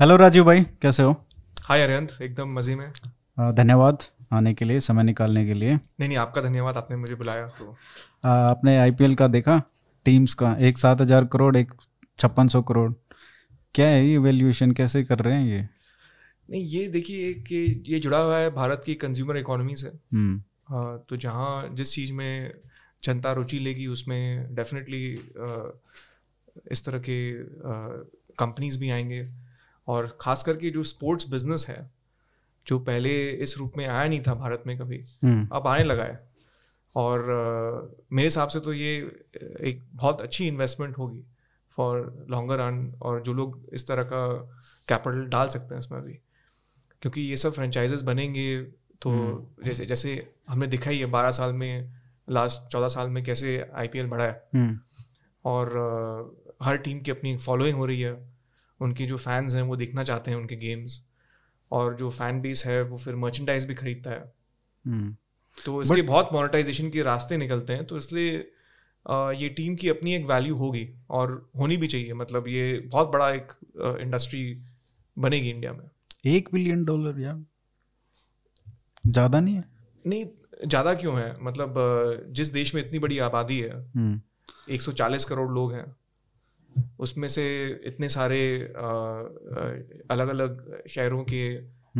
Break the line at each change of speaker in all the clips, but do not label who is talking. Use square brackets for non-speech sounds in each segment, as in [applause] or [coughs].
Hello Rajiv भाई कैसे हो?
हाय अरियंत एकदम मज़े में।
धन्यवाद आने के लिए समय निकालने के लिए।
नहीं नहीं आपका धन्यवाद आपने मुझे बुलाया तो।
अ, आपने आईपीएल का देखा टीम्स का एक सात हज़ार करोड़ एक छप्पन सौ करोड़। क्या है ये वैल्यूएशन कैसे कर रहे हैं ये?
नहीं ये देखिए कि ये जुड़ा हुआ है भारत की कंज्यूमर इकोनॉमी से।
हम्म।
आ, तो जहाँ जिस चीज़ में जनता रुचि लेगी उसमें डेफिनेटली इस तरह के कंपनीज़ भी आएँगे। और ख़ास करके जो स्पोर्ट्स बिज़नेस है जो पहले इस रूप में आया नहीं था भारत में कभी
हम्म।
अब आने लगा है। और अ, मेरे हिसाब से तो ये एक बहुत अच्छी इन्वेस्टमेंट होगी फॉर लॉन्गर रन और जो लोग इस तरह का कैपिटल डाल सकते हैं इसमें भी। क्योंकि ये सब फ्रेंचाइजेस बनेंगे तो जैसे जैसे हमने दिखा ही है बारह साल में लास्ट चौदह साल में कैसे आईपीएल बढ़ा है।
हम्म।
और अ, हर टीम की अपनी फॉलोइंग हो रही है। उनके जो फैंस हैं वो देखना चाहते हैं उनके गेम्स और जो फ़ैन बेस है वो फिर मर्चेंडाइज भी खरीदता है।
हम्म।
तो इसके बहुत मोनेटाइजेशन के रास्ते निकलते हैं तो इसलिए ये टीम की अपनी एक वैल्यू होगी और होनी भी चाहिए। मतलब ये बहुत बड़ा एक इंडस्ट्री बनेगी इंडिया में।
एक बिलियन डॉलर यार? ज़्यादा नहीं है?
नहीं ज़्यादा क्यों है? मतलब जिस देश में इतनी बड़ी आबादी है
हम्म।
140 करोड़ लोग हैं उसमें से इतने सारे अलग अलग शहरों के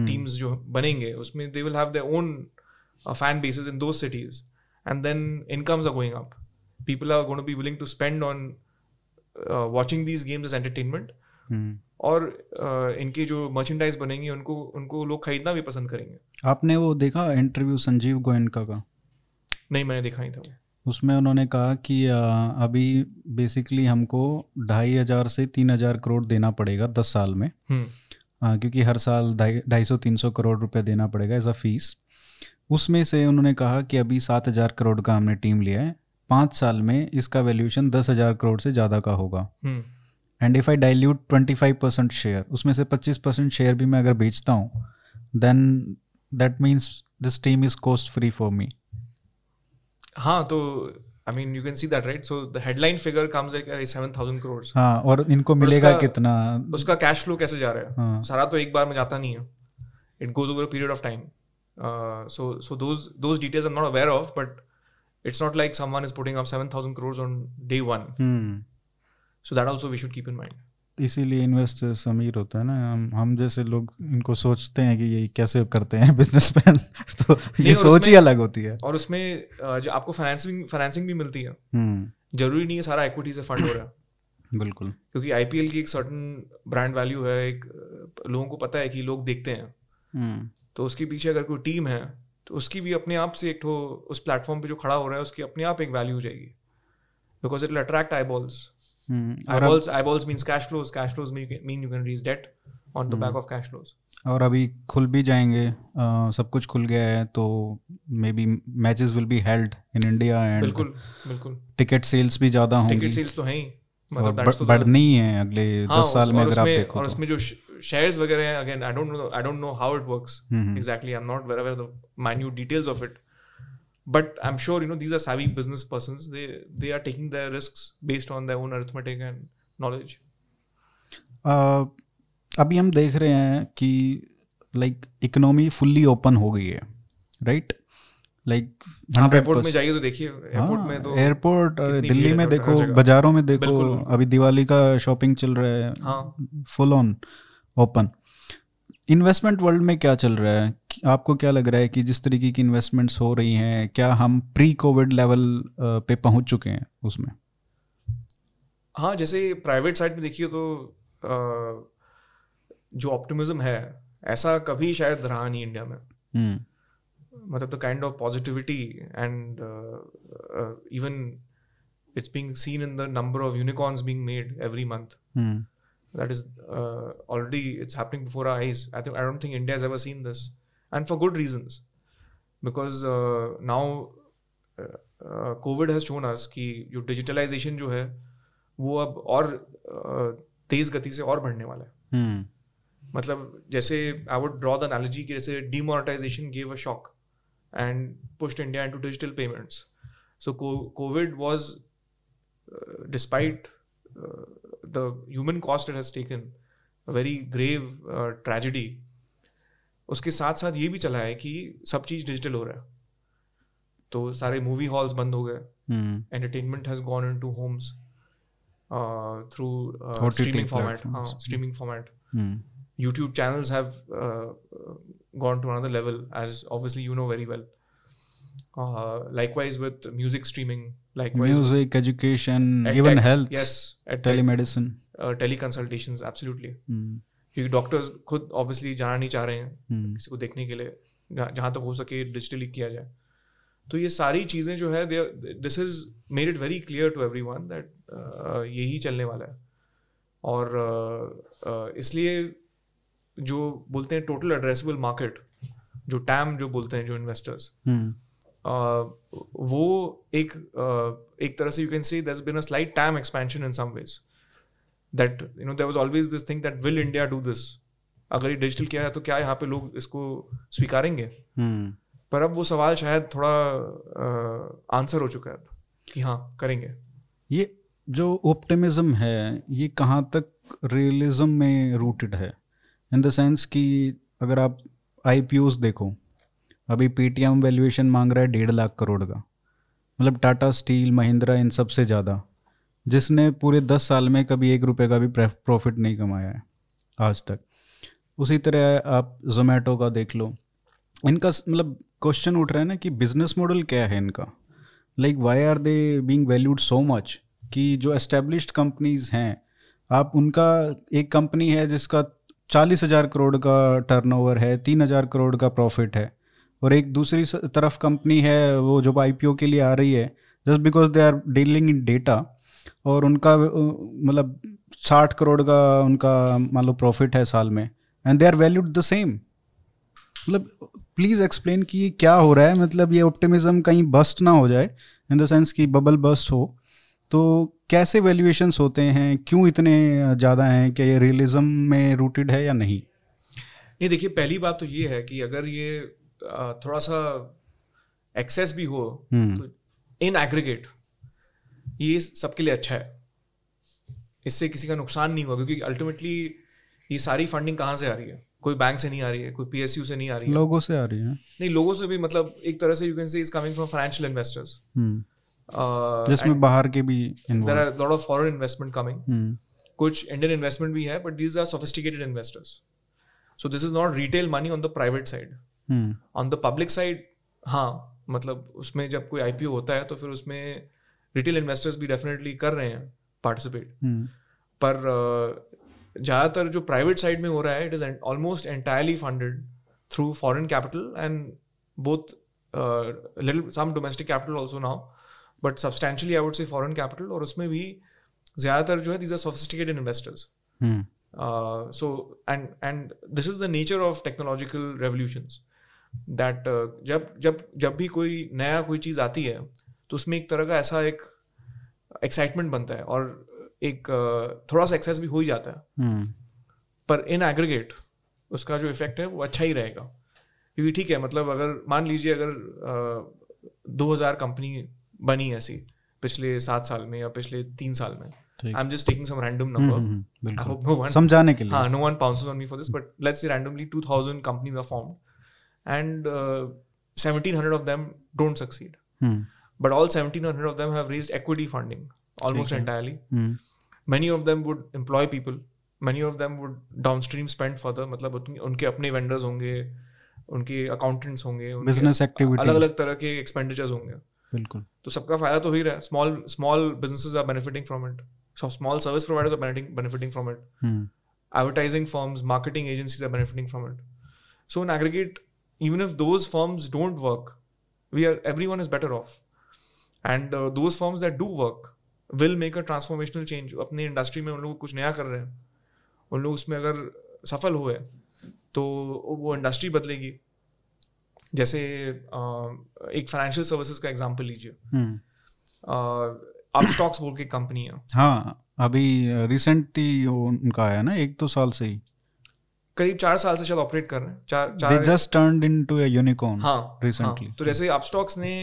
टीम्स जो बनेंगे उसमें they will have their own fan bases in those cities and then incomes are going up people are going to be willing to spend on watching these games as entertainment
hmm.
और uh, इनके जो merchandise बनेंगी उनको उनको लोग खरीदना भी पसंद करेंगे।
आपने वो देखा इंटरव्यू संजीव गोयनका का?
नहीं मैंने देखा ही था वो।
उसमें उन्होंने कहा कि अभी बेसिकली हमको ढाई हज़ार से तीन हज़ार करोड़ देना पड़ेगा दस साल में।
हम्म।
अ, क्योंकि हर साल ढाई सौ तीन सौ करोड़ रुपए देना पड़ेगा एज अ फ़ीस उसमें से उन्होंने कहा कि अभी सात हज़ार करोड़ का हमने टीम लिया है। पाँच साल में इसका वैल्यूएशन दस हज़ार करोड़ से ज़्यादा का होगा।
हम्म।
And if I dilute twenty five percent share उसमें से पच्चीस परसेंट शेयर भी मैं अगर बेचता हूँ then that means this team is cost free for me
हाँ तो I mean you can see that right so the headline figure comes like seven thousand crore
हाँ और इनको मिलेगा
उसका-
कितना?
उसका कैश फ्लो कैसे जा रहा है?
हाँ।
सारा तो एक बार में जाता नहीं है। It goes over period of time so so those those details I am not aware of but it's not like someone is putting up seven thousand crore on day one
hmm.
So that also we should keep in mind
इसीलिए investors अमीर होता है ना। हम हम जैसे लोग इनको सोचते हैं कि ये कैसे करते हैं बिजनेसमैन [laughs] तो ये सोच ही अलग होती है।
और उसमें जो आपको फाइनेंसिंग फाइनेंसिंग भी मिलती है।
हम्म।
ज़रूरी नहीं है सारा इक्विटी से फंड हो रहा है। [coughs]
बिल्कुल।
क्योंकि आईपीएल की एक सर्टन ब्रांड वैल्यू है एक लोगों को पता है कि लोग देखते हैं।
हम्म।
तो उसके पीछे अगर कोई टीम है तो उसकी भी अपने आप से एक उस प्लेटफॉर्म पे जो खड़ा हो रहा है उसकी अपने आप एक वैल्यू हो जाएगी। Because it attract eyeballs
अब
eyeballs eyeballs means cash flows. Cash flows mean you can, mean you can raise debt on the back of cash flows.
और अभी खुल भी जाएँगे अ, सब कुछ खुल गया है तो maybe matches will be held in India and
बिल्कुल बिल्कुल।
टिकट सेल्स भी ज़्यादा होंगी।
टिकट सेल्स तो हैं मतलब
बढ़-
तो
बढ़नी है अगले
हाँ,
दस साल में अगर आप देखो
और
तो।
उसमें जो शेयर्स वगैरह हैं again I don't know I don't know how it
works
exactly. I'm not very aware of the minute details of it. But i'm sure you know these are savvy business persons they they are taking their risks based on their own arithmetic and knowledge
uh, अभी हम देख रहे हैं कि like economy fully open हो गई है right like
आप एयरपोर्ट में जाइए तो देखिए एयरपोर्ट में तो
एयरपोर्ट दिल्ली में देखो बाजारों में देखो अभी दिवाली का शॉपिंग चल रहा है
हाँ
full on open investment world में क्या चल रहा है? आपको क्या लग रहा है कि जिस तरीके की इन्वेस्टमेंट्स हो रही हैं क्या हम प्री कोविड लेवल पे पहुँच चुके हैं उसमें?
हाँ जैसे प्राइवेट साइड में देखिए तो अ, जो ऑप्टिमिज्म है ऐसा कभी शायद रहा नहीं इंडिया में।
हम्म।
मतलब the kind of positivity and even it's being seen in the number of unicorns being made every
month
that is uh, already it's happening before our eyes i think i don't think india has ever seen this and for good reasons because uh, now uh, uh, covid has shown us कि जो digitalization जो है वो अब और uh, तेज गति से और बढ़ने वाला है
हम्म
मतलब जैसे I would draw the analogy कि जैसे demonetisation gave a shock and pushed India into digital payments so covid was despite Uh, the human cost it has taken a very grave uh, tragedy उसके साथ साथ ये भी चला है कि सब चीज़ डिजिटल हो रहा है। तो सारे मूवी हॉल्स बंद हो गए। Entertainment has gone into homes through streaming format streaming format YouTube channels have gone to another level as obviously you know very well Uh, likewise with music streaming, likewise
Music, education,
Ed
even
tech,
health,
yes, tech,
telemedicine.
uh, teleconsultations, absolutely.
Hmm.
क्योंकि doctors खुद obviously जाना नहीं चाह रहे हैं
Hmm.
किसी को देखने के लिए जहाँ जहाँ तक हो सके डिजिटली किया जाए तो ये सारी चीज़ें जो है this is made it very clear to everyone that यही चलने वाला है और uh, uh, इसलिए जो बोलते हैं टोटल एड्रेसेबल मार्केट जो टैम जो बोलते हैं जो इन्वेस्टर्स
Hmm.
वो एक uh, एक तरह से you can see there's been a slight TAM expansion in some ways. That you know there was always this thing that will India do this? अगर ये डिजिटल किया है तो क्या यहाँ पे लोग इसको स्वीकारेंगे?
Hmm.
पर अब वो सवाल शायद थोड़ा आंसर हो चुका है कि हाँ करेंगे।
ये जो ऑप्टिमिज्म है ये कहाँ तक रियलिज्म में रूटेड है? इन द सेंस कि अगर आप आई देखो अभी पेटीएम वैल्यूएशन मांग रहा है डेढ़ लाख करोड़ का। मतलब टाटा स्टील महिंद्रा इन सबसे ज़्यादा, जिसने पूरे दस साल में कभी एक रुपये का भी प्रॉफिट नहीं कमाया है, आज तक। उसी तरह आप जोमेटो का देख लो। इनका मतलब क्वेश्चन उठ रहा है ना कि बिज़नेस मॉडल क्या है इनका? Like why are they being valued so much कि जो एस्टेब्लिश्ड कंपनीज़ हैं, आप उनका एक कंपनी है जिसका चालीस हज़ार करोड़ का टर्नओवर है, तीन हज़ार करोड़ का प्रॉफिट है। और एक दूसरी तरफ़ कंपनी है, वो जो आईपीओ के लिए आ रही है just because they are dealing in data और उनका मतलब साठ करोड़ का उनका, मान लो प्रॉफिट है साल में and they are valued the same मतलब प्लीज़ एक्सप्लेन कि क्या हो रहा है मतलब ये ऑप्टिमिज्म कहीं बस्ट ना हो जाए इन द सेंस कि बबल बस्ट हो तो कैसे वैल्यूएशंस होते हैं, क्यों इतने ज़्यादा हैं कि ये रियलिज्म में रूटेड है या नहीं?
नहीं, देखिए, पहली बात तो ये है कि अगर ये थोड़ा सा एक्सेस भी हो तो इन एग्रीगेट ये सबके लिए अच्छा है। इससे किसी का नुकसान नहीं हुआ क्योंकि अल्टीमेटली ये सारी फंडिंग कहाँ से आ रही है? कोई बैंक से नहीं आ रही है कोई पीएसयू से नहीं आ रही है।
लोगों से आ रही है।
नहीं लोगों से भी मतलब एक तरह से you can say is coming from financial
investors जिसमें बाहर के भी
there are lot of foreign investment
coming
कुछ इंडियन इन्वेस्टमेंट भी है but these are sophisticated investors so this is not retail money on the private
side
on the public side हाँ मतलब उसमें जब कोई आईपीओ होता है तो फिर उसमें रिटेल इन्वेस्टर्स भी डेफिनेटली कर रहे हैं पार्टिसिपेट
हम्म
पर uh, ज़्यादातर जो प्राइवेट साइड में हो रहा है it is almost entirely funded through foreign capital and both little some domestic capital also now but substantially I would say foreign capital और उसमें भी ज़्यादातर जो है these are sophisticated investors
hmm
uh, so and and this is the nature of that uh, जब जब जब भी कोई नया कोई चीज़ आती है तो उसमें एक तरह का ऐसा एक एक्साइटमेंट बनता है और एक uh, थोड़ा सा एक्सेस भी हो ही जाता है।
हम्म।
पर इन एग्रीगेट उसका जो इफ़ेक्ट है वो अच्छा ही रहेगा। क्योंकि ठीक है मतलब अगर मान लीजिए अगर दो हज़ार कंपनी बनी ऐसी पिछले सात साल में या पिछले तीन साल में। I am
just
taking
some random
number
I
hope no one
समझाने के लिए।
हाँ, no one pounces on me for this, but let's say randomly 2,000 companies are formed, and uh, 1,700 of them don't succeed.
Hmm
But all 1,700 of them have raised equity funding almost
Okay.
entirely.
Hmm
Many of them would employ people. Many of them would downstream spend further. मतलब उनके उनके अपने vendors होंगे, उनके accountants होंगे, उनके
business activity
अलग अलग तरह के expenditures होंगे.
बिल्कुल
तो सबका फ़ायदा तो ही रहा है. Small small businesses are benefiting from it. So small service providers are benefiting benefiting from it.
Hmm
advertising firms, marketing agencies are benefiting from it. So in aggregate, even if those firms don't work, we are everyone is better off. And uh, those firms that do work will make a transformational change. अपने industry में उन लोग कुछ नया कर रहे हैं। उन लोग उसमें अगर सफल हुए तो वो इंडस्ट्री बदलेगी। जैसे uh, एक फाइनेंशियल सर्विसेज़ का एग्जांपल लीजिए।
हम्म।
स्टॉक्स बोल के कंपनी है।
हाँ अभी रिसेंटली उनका आया ना एक दो साल से ही।
करीब चार साल से शायद ऑपरेट कर रहे हैं। चार
दे
चार
just turned into a unicorn
हाँ
recently.
हाँ, तो जैसे अपस्टॉक्स ने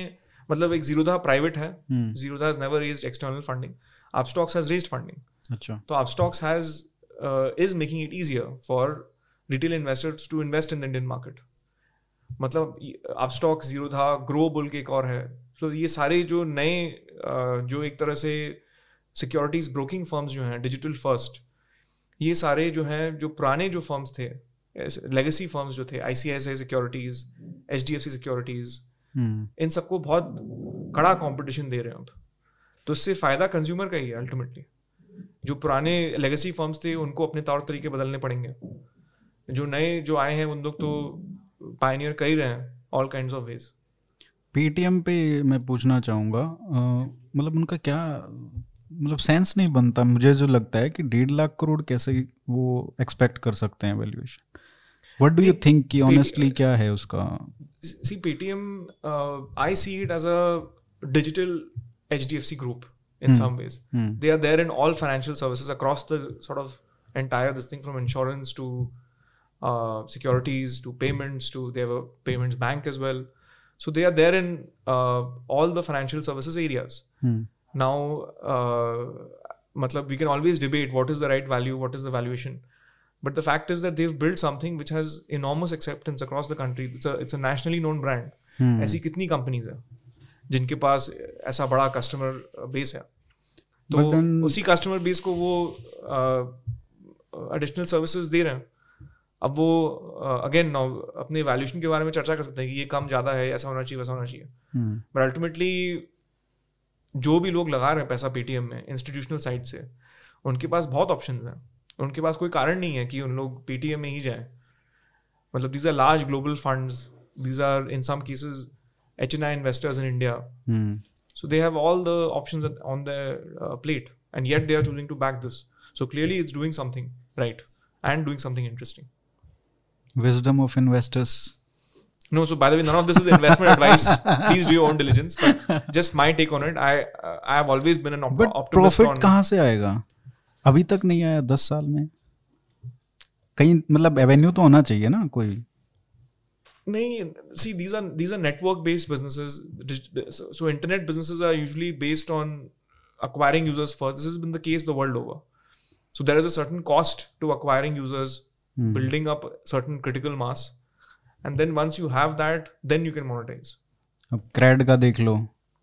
मतलब एक जीरोधा प्राइवेट है। Zerodha has never raised external funding Upstox has raised funding
अच्छा।
तो Upstox has uh, is making it easier for retail investors to invest in the Indian market. मतलब अपस्टॉक ज़ीरो था ग्रो बुल के एक और है। सो so, ये सारे जो नए uh, जो एक तरह से सिक्योरिटीज ब्रोकिंग फर्म्स जो हैं डिजिटल फ़र्स्ट ये सारे जो हैं जो पुराने जो फर्म्स थे लेगेसी फर्म्स जो थे I C I securities H D F C securities इन सबको बहुत कड़ा कंपटीशन दे रहे हैं अब। तो इससे फ़ायदा कंज्यूमर का ही है अल्टीमेटली जो पुराने लेगेसी फर्म्स थे उनको अपने तौर तरीके बदलने पड़ेंगे। जो नए जो आए हैं उन लोग तो पायनियर कर ही रहे हैं all kind of ways
Paytm पे मैं पूछना चाहूँगा मतलब उनका क्या मतलब सेंस नहीं बनता। मुझे जो लगता है कि डेढ़ लाख करोड़ कैसे वो एक्सपेक्ट कर सकते हैं valuation what do you think कि ऑनेस्टली क्या है उसका?
See Paytm I see it as a digital HDFC group in some ways they are there in all financial services across the sort of entire this thing from insurance to securities to payments to their payments bank as well so they are there in all the financial services areas now uh, मतलब we can always debate what is the right value what is the valuation but the fact is that they've build something which has enormous acceptance across the country it's a nationally known brand ऐसी कितनी companies है जिनके पास ऐसा बड़ा customer base है? तो then, उसी कस्टमर बेस को वो एडिशनल uh, सर्विसेज़ दे रहे हैं। अब वो अगेन uh, अपने वैल्यूएशन के बारे में चर्चा कर सकते हैं कि ये कम ज़्यादा है ऐसा होना चाहिए वैसा होना चाहिए। hmm. बट अल्टीमेटली जो भी लोग लगा रहे हैं पैसा पेटीएम में इंस्टीट्यूशनल साइड से उनके पास बहुत ऑप्शन हैं। उनके पास कोई कारण नहीं है कि उन लोग पेटीएम में ही जाए। मतलब these are large global fund these are in some cases H N I investors in India so they have all the option on the plate and yet they are choosing to back this so clearly it's doing something right and doing something interesting
wisdom of investors
No, so by the way, none of this is investment advice. Please do your own diligence. But just my take on it. I uh, I have always been an op- but optimist.
profit कहाँ से आएगा? अभी तक नहीं आया दस साल में कहीं मतलब एवेन्यू तो होना चाहिए ना कोई
नहीं see these are these are network based businesses so, so internet businesses are usually based on acquiring users first this has been the case the world over so there is a certain cost to acquiring users hmm. building up certain critical mass and then once you have that then you can monetize
अब crate का देख लो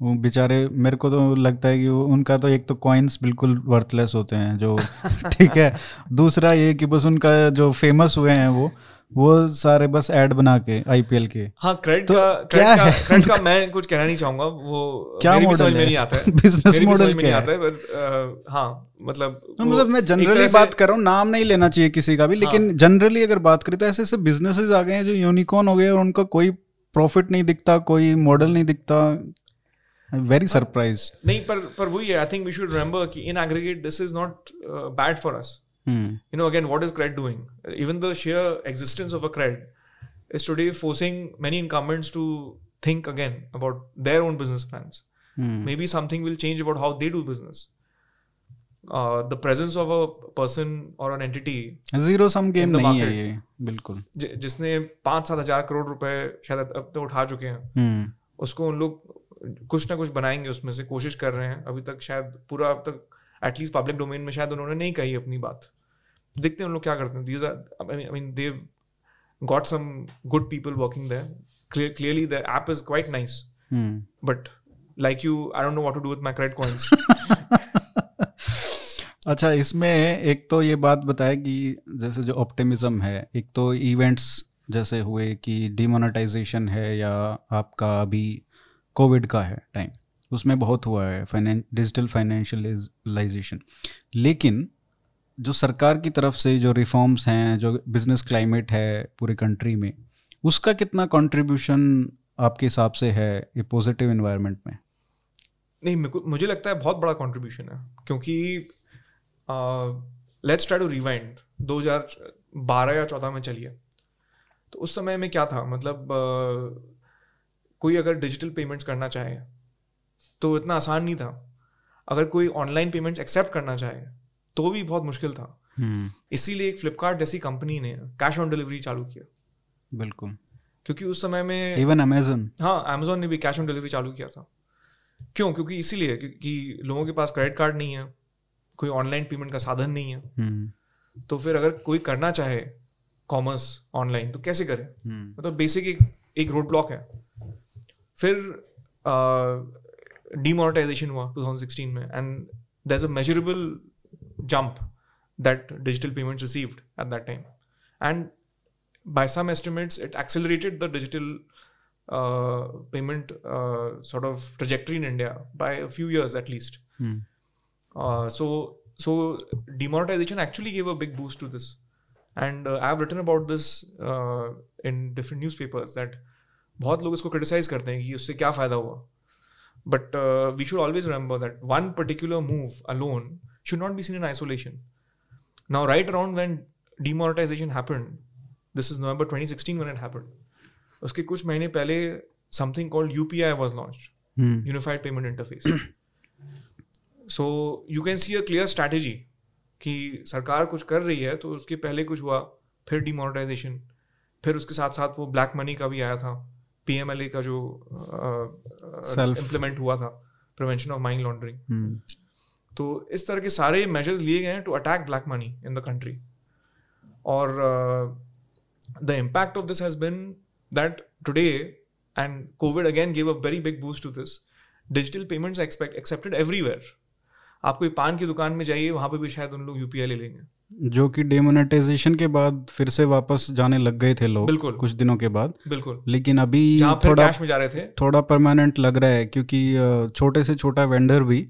वो बेचारे मेरे को तो लगता है कि उनका तो एक तो कॉइन्स बिल्कुल वर्थलेस होते हैं जो [laughs] ठीक है। दूसरा ये कि बस उनका जो फ़ेमस हुए हैं वो वो सारे बस ऐड बना के आईपीएल के।
हाँ क्रेडिट तो का क्या का, क्रेडिट का मैं कुछ कहना नहीं चाहूँगा वो क्या समझ में नहीं आता है। [laughs]
बिज़नेस मॉडल क्या
आता है? पर हाँ मतलब
तो मतलब मैं जनरली बात कर रहा हूँ नाम नहीं लेना चाहिए किसी का भी लेकिन जनरली हाँ। अगर बात करें तो ऐसे ऐसे बिजनेसेस आ गए हैं जो यूनिकॉर्न हो गए और उनका कोई प्रॉफिट नहीं दिखता कोई मॉडल नहीं दिखता वेरी सरप्राइज
नहीं पर पर वही है I think we should remember कि in aggregate this is not bad for us Hmm. You know, again, what is CRED doing? Even the sheer existence of a CRED is today forcing many incumbents to think again about their own business plans. Hmm. Maybe something will change about how they do business. Uh, the presence of a person or an entity
zero sum game नहीं है ये बिल्कुल
ज, जिसने पांच सात हजार करोड़ रुपए शायद अब तो उठा चुके हैं hmm. उसको उन लोग कुछ ना कुछ बनाएँगे उसमें से कोशिश कर रहे हैं। अभी तक शायद पूरा अब तक एटलीस्ट पब्लिक डोमेन में शायद उन्होंने नहीं कही अपनी बात। देखते हैं उन लोग क्या करते हैं। These are I mean they've got some good people working there clearly the app is quite nice but like you I don't know what to do with my credit coins
अच्छा इसमें एक तो ये बात बताया कि जैसे जो ऑप्टिमिज्म है एक तो इवेंट्स जैसे हुए कि डिमोनेटाइजेशन है या आपका अभी कोविड का है टाइम उसमें बहुत हुआ है फाइनें डिजिटल फाइनेंशियलाइजेशन लेकिन जो सरकार की तरफ़ से जो रिफॉर्म्स हैं जो बिज़नेस क्लाइमेट है पूरे कंट्री में उसका कितना कंट्रीब्यूशन आपके हिसाब से है ये पॉजिटिव इन्वायरमेंट में?
नहीं मुझे लगता है बहुत बड़ा कंट्रीब्यूशन है क्योंकि लेट्स ट्राई टू रिवाइंड 2012 या 14 में चलिए। तो उस समय में क्या था? मतलब uh, कोई अगर डिजिटल पेमेंट्स करना चाहे तो इतना आसान नहीं था। अगर कोई ऑनलाइन पेमेंट्स एक्सेप्ट करना चाहे तो भी बहुत मुश्किल था। हम्म। इसीलिए एक फ्लिपकार्ट जैसी कंपनी ने कैश ऑन डिलीवरी चालू किया।
बिल्कुल।
क्योंकि उस समय में
इवन अमेजोन
हाँ अमेजोन ने भी कैश ऑन डिलीवरी चालू किया था। क्यों? क्योंकि इसीलिए क्योंकि लोगों के पास क्रेडिट कार्ड नहीं है कोई ऑनलाइन पेमेंट का साधन नहीं है। तो फिर अगर कोई करना चाहे कॉमर्स ऑनलाइन तो कैसे करे?
हम्म,
मतलब बेसिक एक एक रोड ब्लॉक है। फिर डीमोनेटाइजेशन हुआ 2016 में and there is a measurable jump that digital payments received at that time and by some estimates it accelerated the digital uh, payment uh, sort of trajectory in india by a few years at least
hmm,
uh, so so demonetization actually gave a big boost to this and uh, i've written about this uh, in different newspapers that बहुत लोग इसको criticise करते हैं कि उससे क्या फ़ायदा हुआ। But we should always remember that one particular move alone should not be seen in isolation now right around when demonetization happened this is november 2016 when it happened उसके कुछ महीने पहले something called upi was launched
hmm,
unified payment interface. So you can see a clear strategy कि सरकार कुछ कर रही है तो उसके पहले कुछ हुआ फिर डिमोनेटाइजेशन फिर उसके साथ साथ वो ब्लैक मनी का भी आया था। पीएमएलए का जो इम्प्लीमेंट हुआ था प्रिवेंशन ऑफ़ माइंड लॉन्ड्रिंग तो इस तरह के सारे मेजर्स लिए गए हैं to attack black money in the country और the impact of this has been that today and covid again give a very big boost to this digital payments accepted everywhere आप कोई पान की दुकान में जाइए वहाँ पे भी शायद उन लोग यूपीआई ले लेंगे।
जो कि डेमोनेटाइजेशन के बाद फिर से वापस जाने लग गए थे लोग
बिल्कुल।
कुछ दिनों के बाद।
बिल्कुल।
लेकिन अभी थोड़ा
कैश में जा रहे थे।
थोड़ा परमानेंट लग रहा है क्योंकि छोटे से छोटा वेंडर भी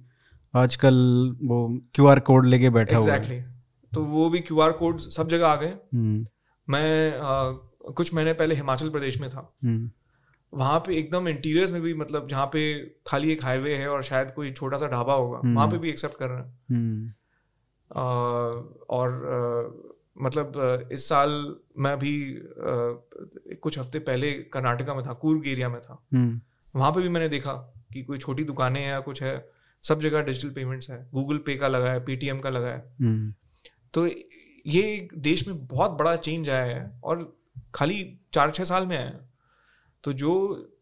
आजकल वो क्यूआर कोड लेके बैठा exactly. हुआ है।
तो वो भी क्यू आर कोड सब जगह आ गए।
हम्म,
मैं आ, कुछ महीने पहले हिमाचल प्रदेश में था।
हम्म,
वहाँ पे एकदम इंटीरियर्स में भी मतलब जहाँ पे खाली एक हाईवे है और शायद कोई छोटा सा ढाबा होगा
हम्म।
वहाँ पे भी एक्सेप्ट कर रहे हैं।
हम्म,
और आ, मतलब इस साल मैं भी आ, कुछ हफ़्ते पहले कर्नाटका में था कूर्ग एरिया में था।
हम्म,
वहाँ पे भी मैंने देखा कि कोई छोटी दुकानें हैं या कुछ है सब जगह डिजिटल पेमेंट्स है। गूगल पे का लगा है पेटीएम का लगा है। तो ये देश में बहुत बड़ा चेंज आया है और खाली चार छः साल में आया है। तो जो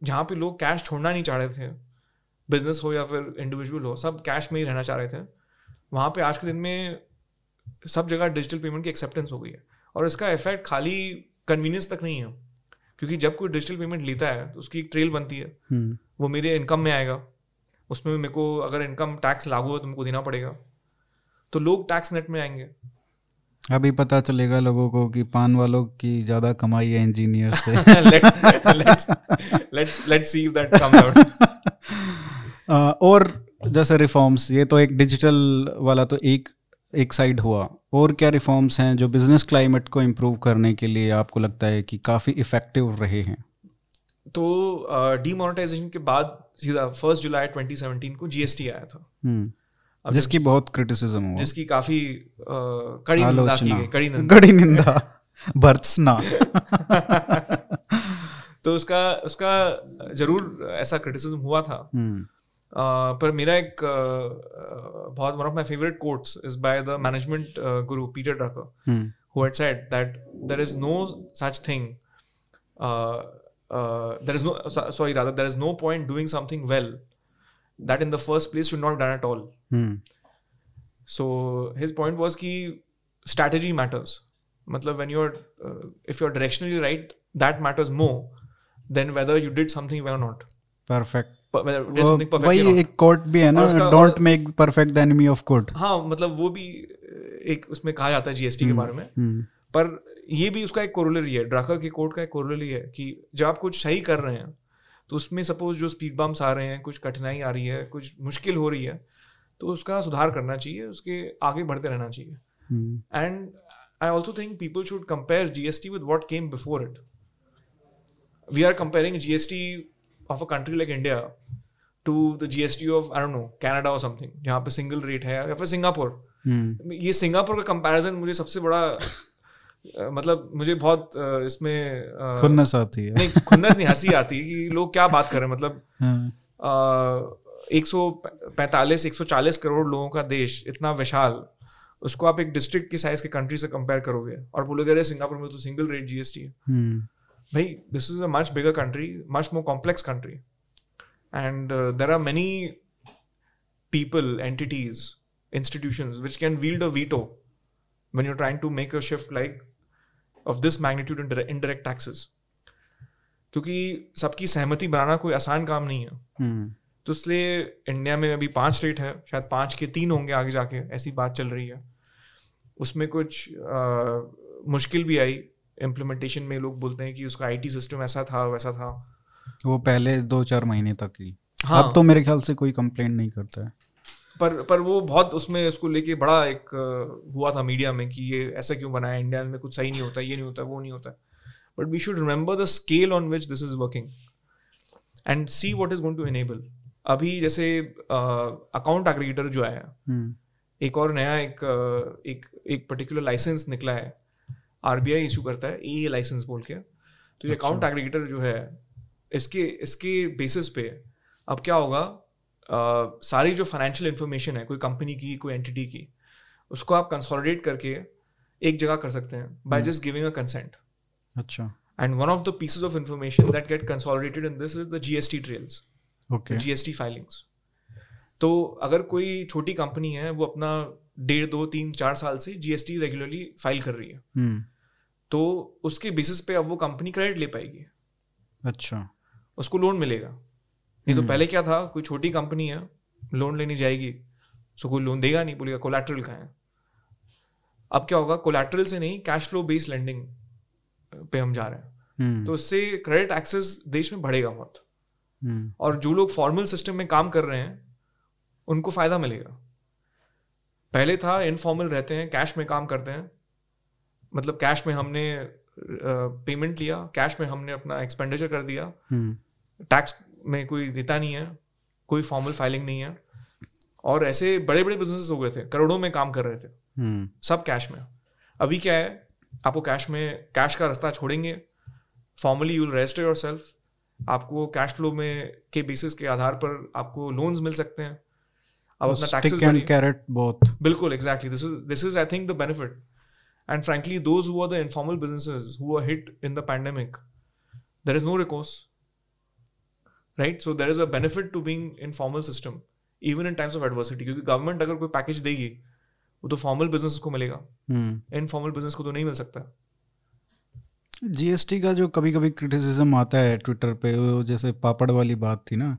जहाँ पे लोग कैश छोड़ना नहीं चाह रहे थे बिज़नेस हो या फिर इंडिविजुअल हो सब कैश में ही रहना चाह रहे थे। वहाँ पे आज के दिन में सब जगह डिजिटल पेमेंट की एक्सेप्टेंस हो गई है और इसका इफ़ेक्ट खाली कन्वीनियंस तक नहीं है क्योंकि जब कोई डिजिटल पेमेंट लेता है तो उसकी एक ट्रेल बनती है।
हम्म,
वो मेरे इनकम में आएगा उसमें मेरे को अगर इनकम टैक्स लागू हो तो मेरे को देना पड़ेगा। तो लोग टैक्स नेट में आएँगे।
अभी पता चलेगा लोगों को कि पान वालों की ज़्यादा कमाई है इंजीनियर से। [laughs]
Let- let's let's let's see if that comes out. [laughs]
और जैसे रिफॉर्म्स ये तो एक डिजिटल वाला तो एक एक साइड हुआ। और क्या रिफॉर्म्स हैं जो बिज़नेस क्लाइमेट को इम्प्रूव करने के लिए आपको लगता है कि काफ़ी इफ़ेक्टिव रहे हैं?
तो डीमोनेटाइजेशन uh, के बाद सीधा फ़र्स्ट जुलाई 2017 को जीएसटी आया था।
हम्म,
अब
जिसकी बहुत क्रिटिसिज्म हुआ।
जिसकी काफ़ी अ, कड़ी निंदा की गई कड़ी निंदा। [laughs]
कड़ी निंदा। भर्त्सना। [laughs]
तो उसका उसका ज़रूर ऐसा क्रिटिसिज्म हुआ था।
हम्म,
Uh, पर मेरा एक uh, बहुत one of my favourite quotes is by the management guru Peter Drucker
hmm,
who had said that there is no such thing uh, uh, there is no so- sorry rather there is no point doing something well that in the first place should not be done at all
hmm,
so his point was कि strategy matters मतलब when you're uh, if you're directionally right that matters more than whether you did something well or not perfectly
वही एक quote भी है ना don't make perfect the enemy of good
हाँ मतलब वो भी एक उसमें कहा जाता है जीएसटी के बारे में
हम्म,
पर ये भी उसका एक कोरोलरी है ड्राकर के कोड का एक कोरोलरी है कि जब आप कुछ सही कर रहे हैं तो उसमें सपोज़ जो स्पीड बम्स आ रहे हैं कुछ कठिनाई आ रही है कुछ मुश्किल हो रही है तो उसका सुधार करना चाहिए उसके आगे बढ़ते रहना चाहिए। And I also think people should compare GST with what came before it we are comparing GST of a country like India to the GST of I don't know Canada और समथिंग जहाँ पे single rate है या फिर Singapore
हम्म,
ये Singapore का comparison मुझे सबसे बड़ा मतलब मुझे बहुत इसमें
खुन्नस आती है।
नहीं खुन्नस नहीं हँसी आती है कि लोग क्या बात कर रहे हैं मतलब
हाँ,
एक सौ पैंतालीस एक सौ चालीस करोड़ लोगों का देश इतना विशाल उसको आप एक डिस्ट्रिक्ट के साइज़ के कंट्री से कंपेयर करोगे और बोलोगे अरे सिंगापुर में तो सिंगल रेट जीएसटी है।
हम्म,
भाई this is a much bigger country much more complex country and there are many people entities institution which can wield a veto when you're trying to make a shift like of this magnitude in direct, indirect taxes. क्योंकि सबकी सहमति बनाना कोई आसान काम नहीं है।
हम्म।
तो इसलिए इंडिया में अभी पाँच स्टेट है शायद पाँच के तीन होंगे आगे जाके ऐसी बात चल रही है। उसमें कुछ आ, मुश्किल भी आई। इम्प्लीमेंटेशन में लोग बोलते हैं कि उसका आईटी सिस्टम ऐसा था वैसा था।
वो पहले दो चार महीने तक ही।
हाँ।
अब तो मेरे ख्याल से कोई कंप्लेंट नहीं करता है।
पर पर वो बहुत उसमें उसको लेके बड़ा एक हुआ था मीडिया में कि ये ऐसा क्यों बनाया इंडिया में कुछ सही नहीं होता ये नहीं होता वो नहीं होता। But we should remember the scale on which this is working and see what is going to enable अभी जैसे अकाउंट एग्रीगेटर जो आया
हम्म।
एक और नया एक एक एक पर्टिकुलर लाइसेंस निकला है। आरबीआई इशू करता है ई लाइसेंस बोल के। तो ये
अच्छा।
अकाउंट एग्रीगेटर जो है इसके इसके बेसिस पे अब क्या होगा? सारी जो फाइनेंशियल इन्फॉर्मेशन है कोई कंपनी की कोई एंटिटी की उसको आप कंसोलिडेट करके एक जगह कर सकते हैं
by.
Just giving a consent
अच्छा।
And one of the pieces of information that get consolidated in this is the GST trails
okay
GST filings तो अगर कोई छोटी कंपनी है वो अपना डेढ़ दो तीन चार साल से जीएसटी रेगुलरली फ़ाइल कर रही है।
हम्म।
तो उसके बेसिस पे अब वो कंपनी क्रेडिट ले पाएगी।
अच्छा।
उसको लोन मिलेगा। नहीं तो
हम्म।
पहले क्या था? कोई छोटी कंपनी है लोन लेने जाएगी उसको कोई लोन देगा नहीं बोलेगा कोलेट्रल का है? अब क्या होगा? कोलेट्रल से नहीं कैश फ्लो बेस्ड लेंडिंग पे हम जा रहे हैं।
हम्म।
तो उससे क्रेडिट एक्सेस देश में बढ़ेगा बहुत।
हम्म।
और जो लोग फॉर्मल सिस्टम में काम कर रहे हैं उनको फ़ायदा मिलेगा। पहले था इनफॉर्मल रहते हैं कैश में काम करते हैं। मतलब कैश में हमने पेमेंट लिया कैश में हमने अपना एक्सपेंडिचर कर दिया। टैक्स में कोई देता नहीं है कोई फॉर्मल फाइलिंग नहीं है और ऐसे बड़े बड़े बिज़नेस हो गए थे करोड़ों में काम कर रहे थे।
हम्म।
सब कैश में। अभी क्या है आपको कैश में कैश का रास्ता छोड़ेंगे। Formally you register yourself आपको कैश फ्लो में के बेसिस के आधार पर आपको लोन्स मिल सकते हैं। आप अपना टैक्सेस
एंड कैरेट बहुत
बिल्कुल exactly this is this is I think the benefit and frankly those who are the informal businesses who are hit in the pandemic there is no recourse right so there is a benefit to being in formal system even in times of adversity क्योंकि government अगर कोई package देगी वो तो formal business को मिलेगा। Informal business को तो नहीं मिल सकता।
जीएसटी का जो कभी कभी क्रिटिसिज्म आता है ट्विटर पे वो जैसे पापड़ वाली बात थी ना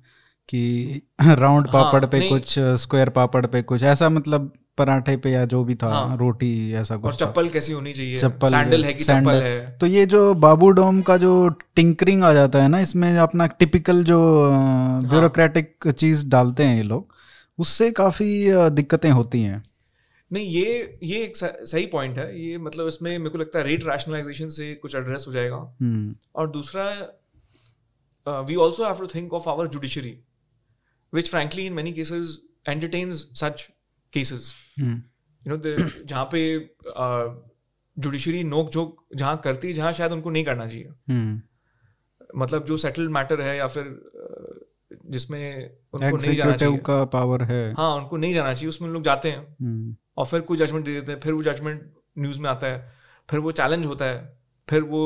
कि [laughs] राउंड पापड़
हाँ,
पापड़ पे कुछ स्क्वायर पापड़ पे कुछ ऐसा मतलब पराठे पे या जो भी था
हाँ।
रोटी ऐसा
और
कुछ था।
चप्पल कैसी होनी चाहिए
चप्पल
सैंडल है कि चप्पल
सैंडल।
है
तो ये जो बाबू डोम का जो टिंकरिंग आ जाता है ना इसमें अपना टिपिकल जो ब्यूरोक्रेटिक हाँ। चीज़ डालते हैं ये लोग उससे काफ़ी दिक्कतें होती हैं
नहीं ये ये एक सही पॉइंट है ये मतलब इसमें मेरे को लगता है रेट रैशनलाइजेशन से कुछ एड्रेस हो जाएगा
हम्म
और दूसरा we also have to think of our judiciary which frankly in many cases entertains such
cases
you know जहाँ पे जुडिशरी नोक झोंक जहाँ करती जहाँ शायद उनको नहीं करना चाहिए।
हम्म
मतलब जो सेटल्ड मैटर है या फिर जिसमें उनको नहीं जाना चाहिए।
का पावर है।
हाँ उनको नहीं जाना चाहिए उसमें लोग जाते हैं।
हम्म
और फिर कोई जजमेंट दे देते हैं फिर वो जजमेंट न्यूज़ में आता है फिर वो चैलेंज होता है फिर वो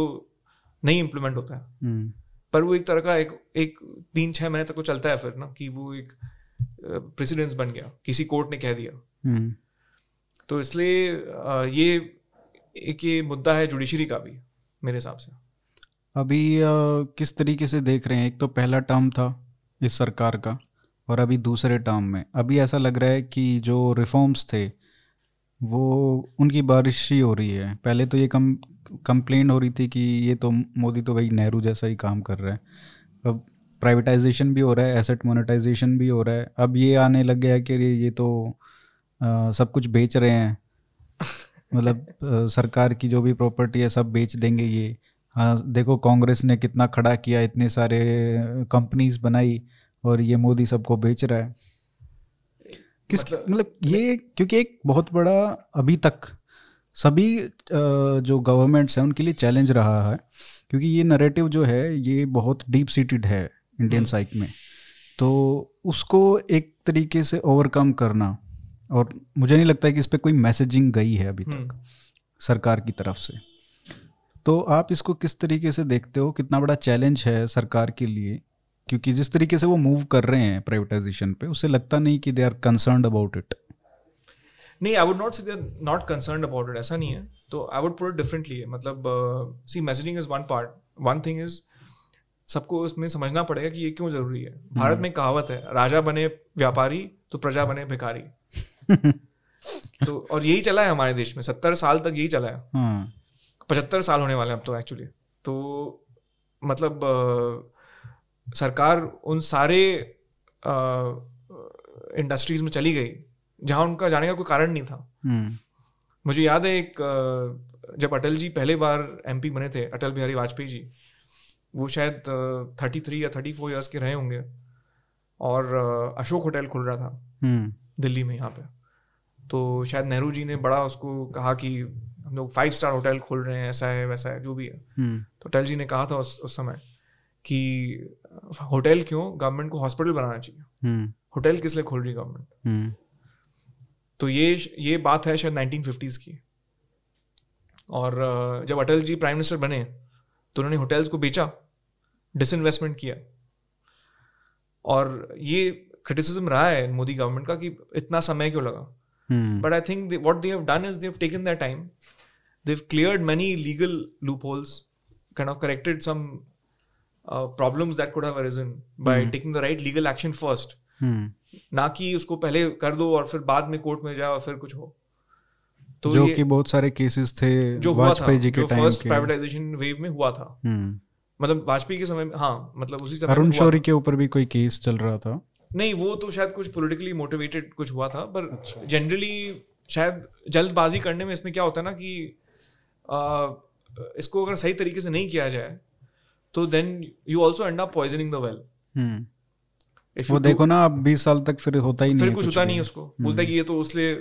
नहीं इम्प्लीमेंट होता है।
हम्म
पर वो एक तरह का एक एक तीन छः महीने तक वो चलता है फिर ना कि वो एक प्रेसिडेंस बन गया किसी कोर्ट ने कह दिया।
हम्म।
तो इसलिए ये एक ये मुद्दा है जुडिशरी का भी मेरे हिसाब से।
अभी अ, किस तरीके से देख रहे हैं? एक तो पहला टर्म था इस सरकार का और अभी दूसरे टर्म में। अभी ऐसा लग रहा है कि जो रिफॉर्म्स थे वो उनकी बारिश ही हो रही है। पहले तो ये कम कंप्लेन हो रही थी कि ये तो मोदी तो भाई नेहरू जैसा ही काम कर रहा है। अब प्राइवेटाइजेशन भी हो रहा है एसेट मोनेटाइजेशन भी हो रहा है। अब ये आने लग गया है कि ये तो अ, सब कुछ बेच रहे हैं। [laughs] मतलब सरकार की जो भी प्रॉपर्टी है सब बेच देंगे ये। हाँ देखो कांग्रेस ने कितना खड़ा किया इतने सारे कंपनीज़ बनाई और ये मोदी सबको बेच रहा है। किस
मतलब-
मतलब ये क्योंकि एक बहुत बड़ा अभी तक सभी जो गवर्नमेंट्स हैं उनके लिए चैलेंज रहा है। क्योंकि ये नरेटिव जो है ये बहुत डीप सीटेड है। इंडियन। साइक में। तो उसको एक तरीके से ओवरकम करना और मुझे नहीं लगता है कि इस पर कोई मैसेजिंग गई है अभी तक
हम्म।
सरकार की तरफ़ से। तो आप इसको किस तरीके से देखते हो? कितना बड़ा चैलेंज है सरकार के लिए? क्योंकि जिस तरीके से वो मूव कर रहे हैं प्राइवेटाइजेशन पे उससे लगता नहीं कि they are concern about it
नहीं I would not say they not concern about it ऐसा नहीं है। तो आई वुड पुट डिफरेंटली मतलब see messaging is one part one thing is सबको उसमें समझना पड़ेगा कि ये क्यों ज़रूरी है। भारत में कहावत है राजा बने व्यापारी तो प्रजा बने भिखारी। [laughs] तो और यही चला है हमारे देश में सत्तर साल तक यही चला है।
हाँ।
पचहत्तर साल होने वाले हैं अब तो एक्चुअली तो मतलब अ, सरकार उन सारे इंडस्ट्रीज़ में चली गई जहाँ उनका जाने का कोई कारण नहीं था।
हम्म,
मुझे याद है एक जब अटल जी पहले बार एमपी बने थे अटल बिहारी वाजपेयी जी वो शायद थर्टी थ्री या थर्टी फोर ईयर्स के रहे होंगे। और अशोक होटल खुल रहा था।
हम्म,
दिल्ली में यहाँ पे। तो शायद नेहरू जी ने बड़ा उसको कहा कि हम लोग फाइव स्टार होटल खोल रहे हैं ऐसा है वैसा है जो भी है।
हम्म,
तो अटल जी ने कहा था उस, उस समय कि होटल क्यों? गवर्नमेंट को हॉस्पिटल बनाना चाहिए।
हम्म,
होटल किस लिए खोल रही है गवर्नमेंट? तो ये ये बात है शायद नाइनटीन फिफ्टीज़ की। और जब अटल जी प्राइम मिनिस्टर बने तो उन्होंने होटल्स को बेचा। डिसइन्वेस्टमेंट किया। और ये क्रिटिसिज्म रहा है मोदी गवर्नमेंट का कि इतना समय क्यों लगा? But I think what they done is they taken the time they clear many legal loopholes kind of corrected some problems that could have arisen by taking the right legal action first ना कि उसको पहले कर दो और फिर बाद में कोर्ट में जाओ और फिर कुछ हो। तो
जो कि बहुत सारे केसेस थे
जो हुआ था
जो
फ़र्स्ट प्राइवेटाइजेशन वेव में हुआ था.
हम्म।
मतलब वाजपेयी के समय में हाँ मतलब उसी समय
अरुण शौरी के ऊपर भी कोई केस चल रहा था?
नहीं वो तो शायद कुछ पॉलिटिकली मोटिवेटेड कुछ हुआ था पर
अच्छा।
जनरली शायद जल्दबाजी करने में इसमें क्या होता है ना कि आ, इसको अगर सही तरीके से नहीं किया जाए तो then you also end up poisoning the
well वो देखो ना अब बीस साल तक फिर होता ही नहीं
फिर कुछ होता नहीं उसको। बोलता है कि ये तो उसलिए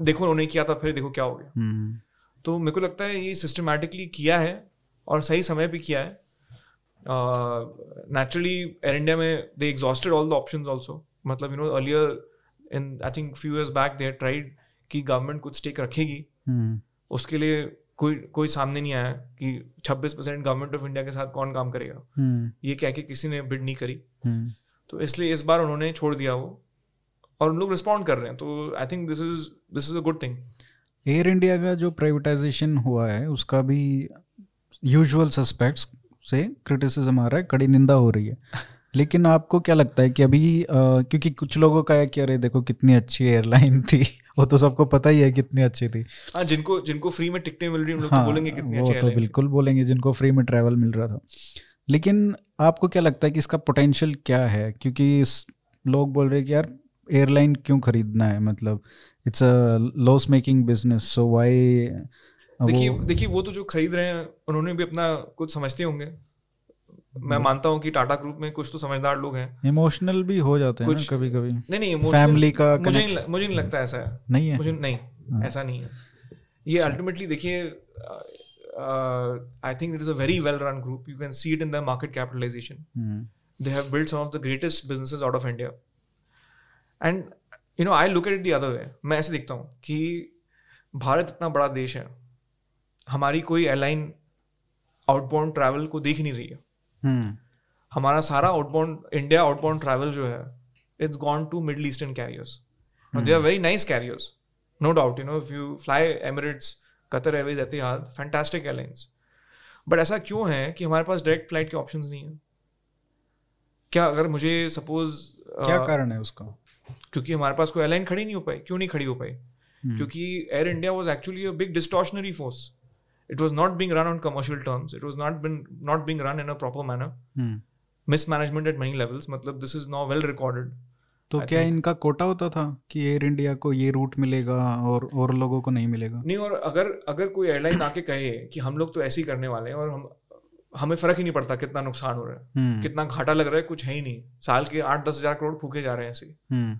देखो उन्होंने किया था फिर देखो क्या हो गया।
हम्म,
तो मेरे को लगता है ये सिस्टमेटिकली किया है और सही समय पे किया है। नेचुरली एयर इंडिया में they exhausted all the options also मतलब you know earlier in I think few years back they tried कि गवर्नमेंट कुछ स्टेक रखेगी।
हम्म,
उसके लिए कोई कोई सामने नहीं आया कि 26 परसेंट गवर्नमेंट ऑफ़ इंडिया के साथ कौन काम करेगा।
हम्म,
ये कह के किसी ने बिड नहीं करी।
हम्म,
तो इसलिए इस बार उन्होंने छोड़ दिया वो। और उन लोग रिस्पॉन्ड कर रहे हैं तो I think this is this is a good thing
Air India का जो प्राइवेटाइजेशन हुआ है उसका भी यूजुअल सस्पेक्ट्स से क्रिटिसिज्म आ रहा है कड़ी निंदा हो रही है। [laughs] लेकिन आपको क्या लगता है कि अभी अ, क्योंकि कुछ लोगों का है कि अरे देखो कितनी अच्छी एयरलाइन थी [laughs] वो तो सबको पता ही है कितनी अच्छी थी।
हाँ जिनको जिनको फ्री में टिकटें मिल रही हैं तो
हाँ
बोलेंगे कितनी
वो तो बिल्कुल बोलेंगे जिनको फ्री में ट्रैवल मिल रहा था। लेकिन आपको क्या लगता है कि इसका पोटेंशियल क्या है? क्योंकि लोग बोल रहे हैं कि यार एयरलाइन क्यों खरीदना है? मतलब it's a loss making business so why
देखिए देखिए वो तो जो खरीद रहे हैं उन्होंने भी अपना कुछ समझते होंगे। मैं मानता हूँ कि टाटा ग्रुप में कुछ तो समझदार लोग हैं।
इमोशनल भी हो जाते हैं ना
कुछ-
कभी कभी
नहीं नहीं
फैमिली का
मुझे नहीं मुझे नहीं लगता ऐसा है।
नहीं है?
मुझे नहीं
हाँ।
ऐसा नहीं है। ये अल्टीमेटली देखिए I think it is a very well run group you can see it in the market
capitalisation
they have built some of the greatest businesses out of India. And you know, I look at it the other way. मैं ऐसे देखता हूँ कि भारत इतना बड़ा देश है हमारी कोई एयरलाइन आउटबाउंड ट्रैवल को देख नहीं रही है।
हम्म,
हमारा सारा आउटबाउंड इंडिया आउटबाउंड ट्रैवल जो है it's gone to middle eastern carriers they are very nice carriers no doubt you know if you fly Emirates Qatar Airways Etihad fantastic airlines but ऐसा क्यों है कि हमारे पास डायरेक्ट फ़्लाइट के option नहीं है? क्या अगर मुझे सपोज़
क्या uh, कारण है उसका?
क्योंकि हमारे पास कोई एयरलाइन खड़ी नहीं हो पाई। क्यों नहीं खड़ी हो पाई?
हम्म,
क्योंकि Air India was actually big distortionary force it was not being run on commercial terms it was not been not being run in a proper manner
hmm,
mismanagement at many levels मतलब this is now well recorded
तो
I
क्या
think-
इनका कोटा होता था कि Air India को ये रूट मिलेगा और और लोगों को नहीं मिलेगा?
नहीं और अगर अगर कोई एयरलाइन आके कहे कि हम लोग तो ऐसे ही करने वाले हैं और हम हमें फ़र्क ही नहीं पड़ता कितना नुकसान हो रहा है
हम्म,
कितना घाटा लग रहा है कुछ है ही नहीं। साल के आठ दस हज़ार करोड़ फूके जा रहे हैं ऐसे।
हम्म,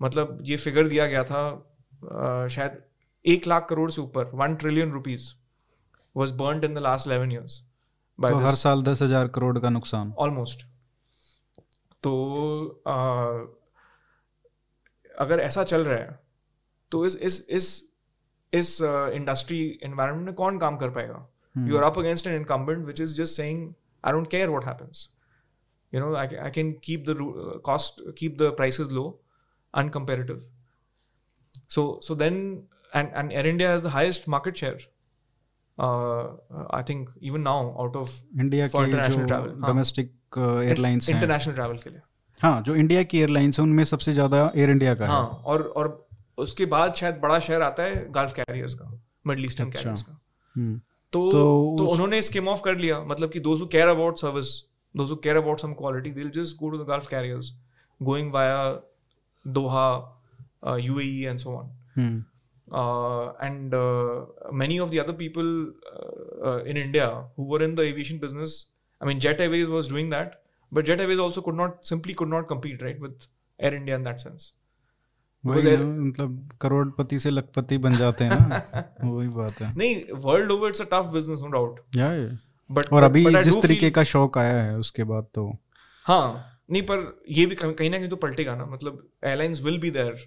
मतलब ये फिगर दिया गया था अ, शायद एक लाख करोड़ से ऊपर one trillion rupees was burn in the last eleven years by
तो हर साल दस हज़ार करोड़ का नुकसान।
ऑलमोस्ट तो अ, अगर ऐसा चल रहा है तो इस इस इस इस इंडस्ट्री एनवायरनमेंट में कौन काम कर पाएगा?
हम्म,
you are up against an incumbent which is just saying I don't care what happens you know i, ca- I can keep the ru- uh, cost keep the prices low uncomparative So so then and and Air India has the highest market share. Uh, think even even now out of India
के
international
जो
हाँ।
Domestic airlines हैं।
International travel के लिए।
हाँ जो India की airlines है उनमें सबसे ज़्यादा एयर इंडिया का
हाँ।
है
और और उसके बाद शायद बड़ा शहर आता है गल्फ कैरियर्स का मिडल ईस्टर्न
अच्छा।
कैरियर्स का।
हम्म,
तो
तो
तो,
उस-
उन्होंने स्किम ऑफ़ कर लिया मतलब कि those care about service those care about some quality they just go to the Gulf carriers going via Doha UAE and so
on
uh, and uh, many of the other people uh, uh, in India who were in the aviation business. I mean, Jet Airways was doing that, but Jet Airways also could not simply could not compete right with Air India in that sense.
वही मतलब करोड़पति से लखपति बन जाते हैं ना वही बात है
नहीं world over it's a tough business no doubt
या
बट
और अभी जिस तरीके का शौक आया है उसके बाद तो
हाँ नहीं पर ये भी कहीं कहीं ना कहीं तो पलटेगा ना मतलब airlines will be there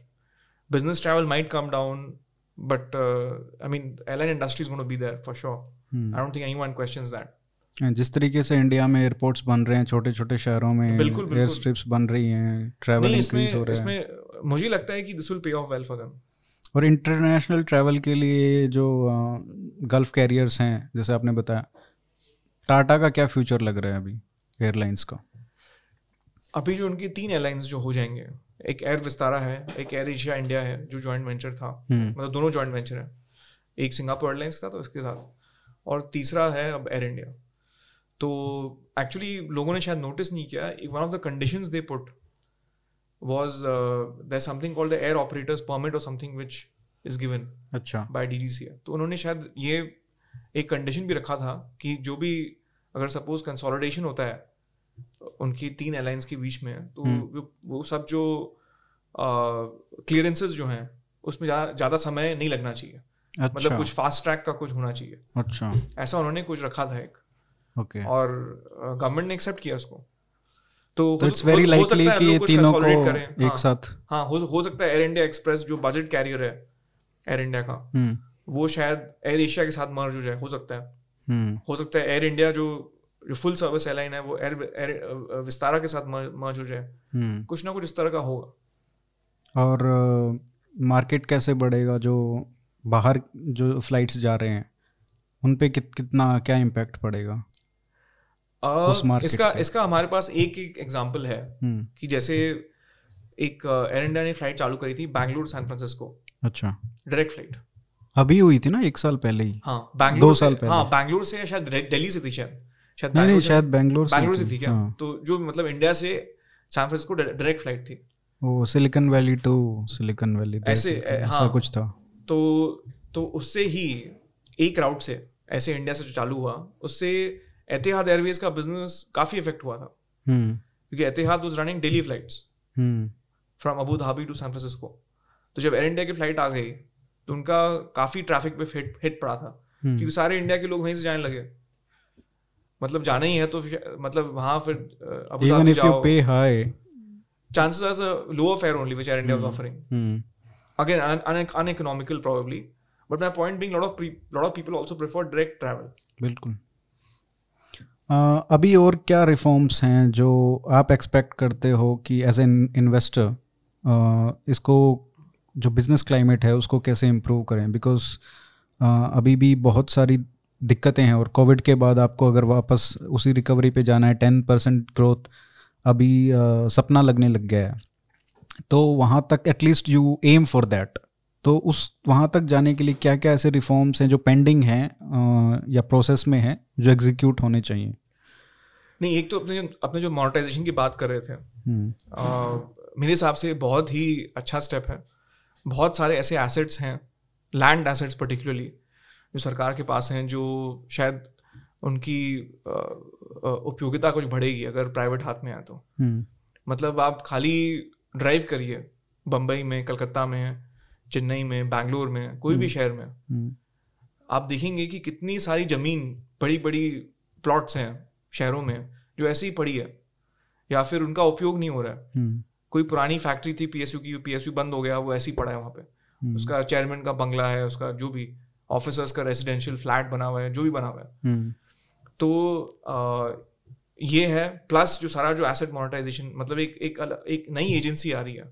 business travel might come down but I mean airline industry is gonna be there for sure
hmm,
I don't think anyone questions that
जिस तरीके से इंडिया में एयरपोर्ट्स बन रहे हैं छोटे छोटे शहरों में
बिल्कुल,
एयर। स्ट्रिप्स बन रही हैं ट्रैवल इंक्रीज हो रहा है।
इसमें मुझे लगता है कि this will pay off well for them
और इंटरनेशनल ट्रैवल के लिए जो गल्फ कैरियर्स हैं जैसे आपने बताया टाटा का क्या फ्यूचर लग रहा है अभी एयरलाइंस का?
अभी जो उनकी तीन एयरलाइंस जो हो जाएँगे एक एयर विस्तारा है एक एयर एशिया इंडिया है जो जॉइंट वेंचर था।
हम्म,
मतलब दोनों जॉइंट वेंचर है। एक सिंगापुर एयरलाइंस के साथ और उसके साथ। और तीसरा है अब एयर इंडिया तो एक्चुअली लोगों ने शायद नोटिस नहीं किया one of the conditions they put uh, there's something called the air operators permit or something which is given
अच्छा।
by DDCA तो उन्होंने शायद ये एक कंडीशन भी रखा था कि जो भी अगर सपोज़ कंसोलिडेशन होता है उनकी तीन एयरलाइंस के बीच में तो
हम्म।
वो, वो सब जो क्लियरेंसेस जो हैं उसमें ज़्यादा समय नहीं लगना चाहिए। अच्छा। मतलब
अच्छा।
कुछ फास्ट ट्रैक का कुछ होना चाहिए।
अच्छा।
ऐसा उन्होंने कुछ रखा था एक।
ओके।
और गवर्नमेंट ने एक्सेप्ट किया उसको। तो
इट्स वेरी लाइकली कि ये तीनों को
करें।
एक
हाँ,
साथ।
हाँ हो हो सकता है एयर इंडिया एक्सप्रेस जो बजट कैरियर है एयर इंडिया का
हम्म।
वो शायद एयर एशिया के साथ मर्ज हो जाए हो सकता है।
हम्म।
हो सकता है एयर इंडिया जो जो फुल सर्विस एयरलाइन है वो एयर एयर विस्तारा के साथ मर्ज हो जाए
हम्म।
कुछ ना कुछ इस तरह का होगा।
और मार्केट कैसे बढ़ेगा जो बाहर जो फ्लाइट्स जा रहे हैं उन पे कित, कितना क्या इम्पैक्ट पड़ेगा? उस
इसका
पे।
इसका हमारे पास एक एक एग्जांपल है
हम्म।
कि जैसे एक एयर इंडिया ने फ़्लाइट चालू करी थी बैंगलोर सैन फ्रांसिस्को
अच्छा।
डायरेक्ट फ़्लाइट
अभी हुई थी ना एक साल पहले ही?
हाँ बैंगलोर
दो
से-
साल पहले।
हाँ बैंगलोर से शायद दिल्ली से थी शायद। शायद
नहीं नहीं शायद बैंगलोर से
बैंगलोर से थी। क्या?
हाँ।
तो जो मतलब इंडिया से सैन फ्रांसिस्को डायरेक्ट फ़्लाइट थी।
वो Silicon Valley to Silicon Valley
ऐसे, हाँ।
कुछ था।
तो तो उससे ही एक राउट से ऐसे इंडिया से जो चालू हुआ उससे एतिहाद एयरवेज का बिज़नेस काफ़ी इफ़ेक्ट हुआ था।
हम्म।
क्योंकि Etihad was running daily
flights
from Abu Dhabi to San Francisco तो जब एयर इंडिया की फ़्लाइट आ गई तो उनका काफ़ी ट्रैफ़िक पे हिट हिट पड़ा था।
हम्म।
क्योंकि सारे इंडिया के लोग वहीं से जाने लगे। मतलब जाना ही है तो मतलब वहाँ फिर chances are lower fare only which Air India is offering again uneconomical probably but my point being lot of people also prefer direct travel
बिल्कुल। अभी और क्या रिफॉर्म्स हैं जो आप एक्सपेक्ट करते हो कि एज एन इन्वेस्टर इसको जो बिज़नेस क्लाइमेट है उसको कैसे इम्प्रूव करें? बिकॉज़ अभी भी बहुत सारी दिक्कतें हैं और कोविड के बाद आपको अगर वापस उसी रिकवरी पे जाना है टेन परसेंट ग्रोथ अभी अ, सपना लगने लग गया है। तो वहाँ तक at least you aim for that तो उस वहाँ तक जाने के लिए क्या क्या ऐसे रिफॉर्म्स हैं जो पेंडिंग हैं या प्रोसेस में हैं जो एग्जीक्यूट होने चाहिए?
नहीं एक तो अपने जो अपने जो मोनेटाइजेशन की बात कर रहे थे
हम्म,
अ, मेरे हिसाब से बहुत ही अच्छा स्टेप है। बहुत सारे ऐसे एसेट्स हैं लैंड एसेट्स पर्टिकुलरली जो सरकार के पास हैं जो शायद उनकी उपयोगिता कुछ बढ़ेगी अगर प्राइवेट हाथ में आए तो।
हम्म,
मतलब आप खाली ड्राइव करिए बम्बई में कलकत्ता में चेन्नई में बैंगलोर में कोई भी शहर में।
हम्म,
आप देखेंगे कि कितनी सारी ज़मीन बड़ी बड़ी प्लॉट्स हैं शहरों में जो ऐसे ही पड़ी है या फिर उनका उपयोग नहीं हो रहा है।
हम्म,
कोई पुरानी फैक्ट्री थी पीएसयू की पीएसयू बंद हो गया वो ऐसे ही पड़ा है वहाँ पे।
हम्म,
उसका चेयरमैन का बंगला है उसका जो भी। ऑफिसर्स का रेजिडेंशियल फ्लैट बना हुआ है जो भी बना हुआ है।
हम्म,
तो ये है प्लस जो सारा जो एसेट मोनेटाइजेशन मतलब एक एक एक नई एजेंसी आ रही है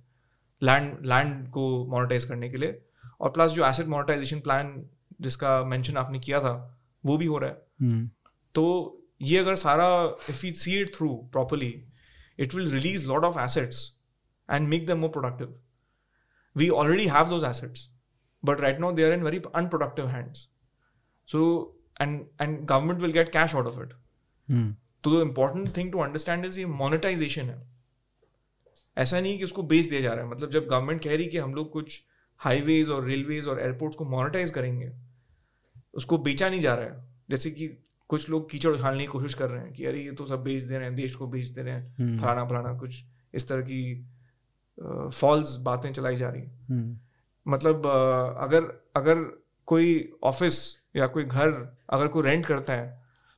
लैंड लैंड को मोनेटाइज करने के लिए। और प्लस जो एसेट मोनेटाइजेशन प्लान जिसका मेंशन आपने किया था वो भी हो रहा है।
हम्म,
तो ये अगर सारा if you see it through properly it will release lot of assets and make them more productive we already have those assets. But right now they are in very unproductive hands. So and and government will get cash out of it.
Hmm,
तो the important thing to understand is ये monetization है। ऐसा नहीं कि उसको बेच दिया जा रहा है। मतलब जब गवर्नमेंट कह रही कि हम लोग कुछ हाईवेज और रेलवेज और एयरपोर्ट्स को मोनेटाइज करेंगे उसको बेचा नहीं जा रहा है। जैसे कि कुछ लोग कीचड़ उछालने की कोशिश कर रहे हैं कि अरे ये तो सब बेच दे रहे हैं देश को बेच दे रहे हैं।
हम्म,
फलाना फलाना कुछ इस तरह की फॉल्स बातें चलाई जा रही हैं।
हम्म,
मतलब अगर अगर कोई ऑफ़िस या कोई घर अगर कोई रेंट करता है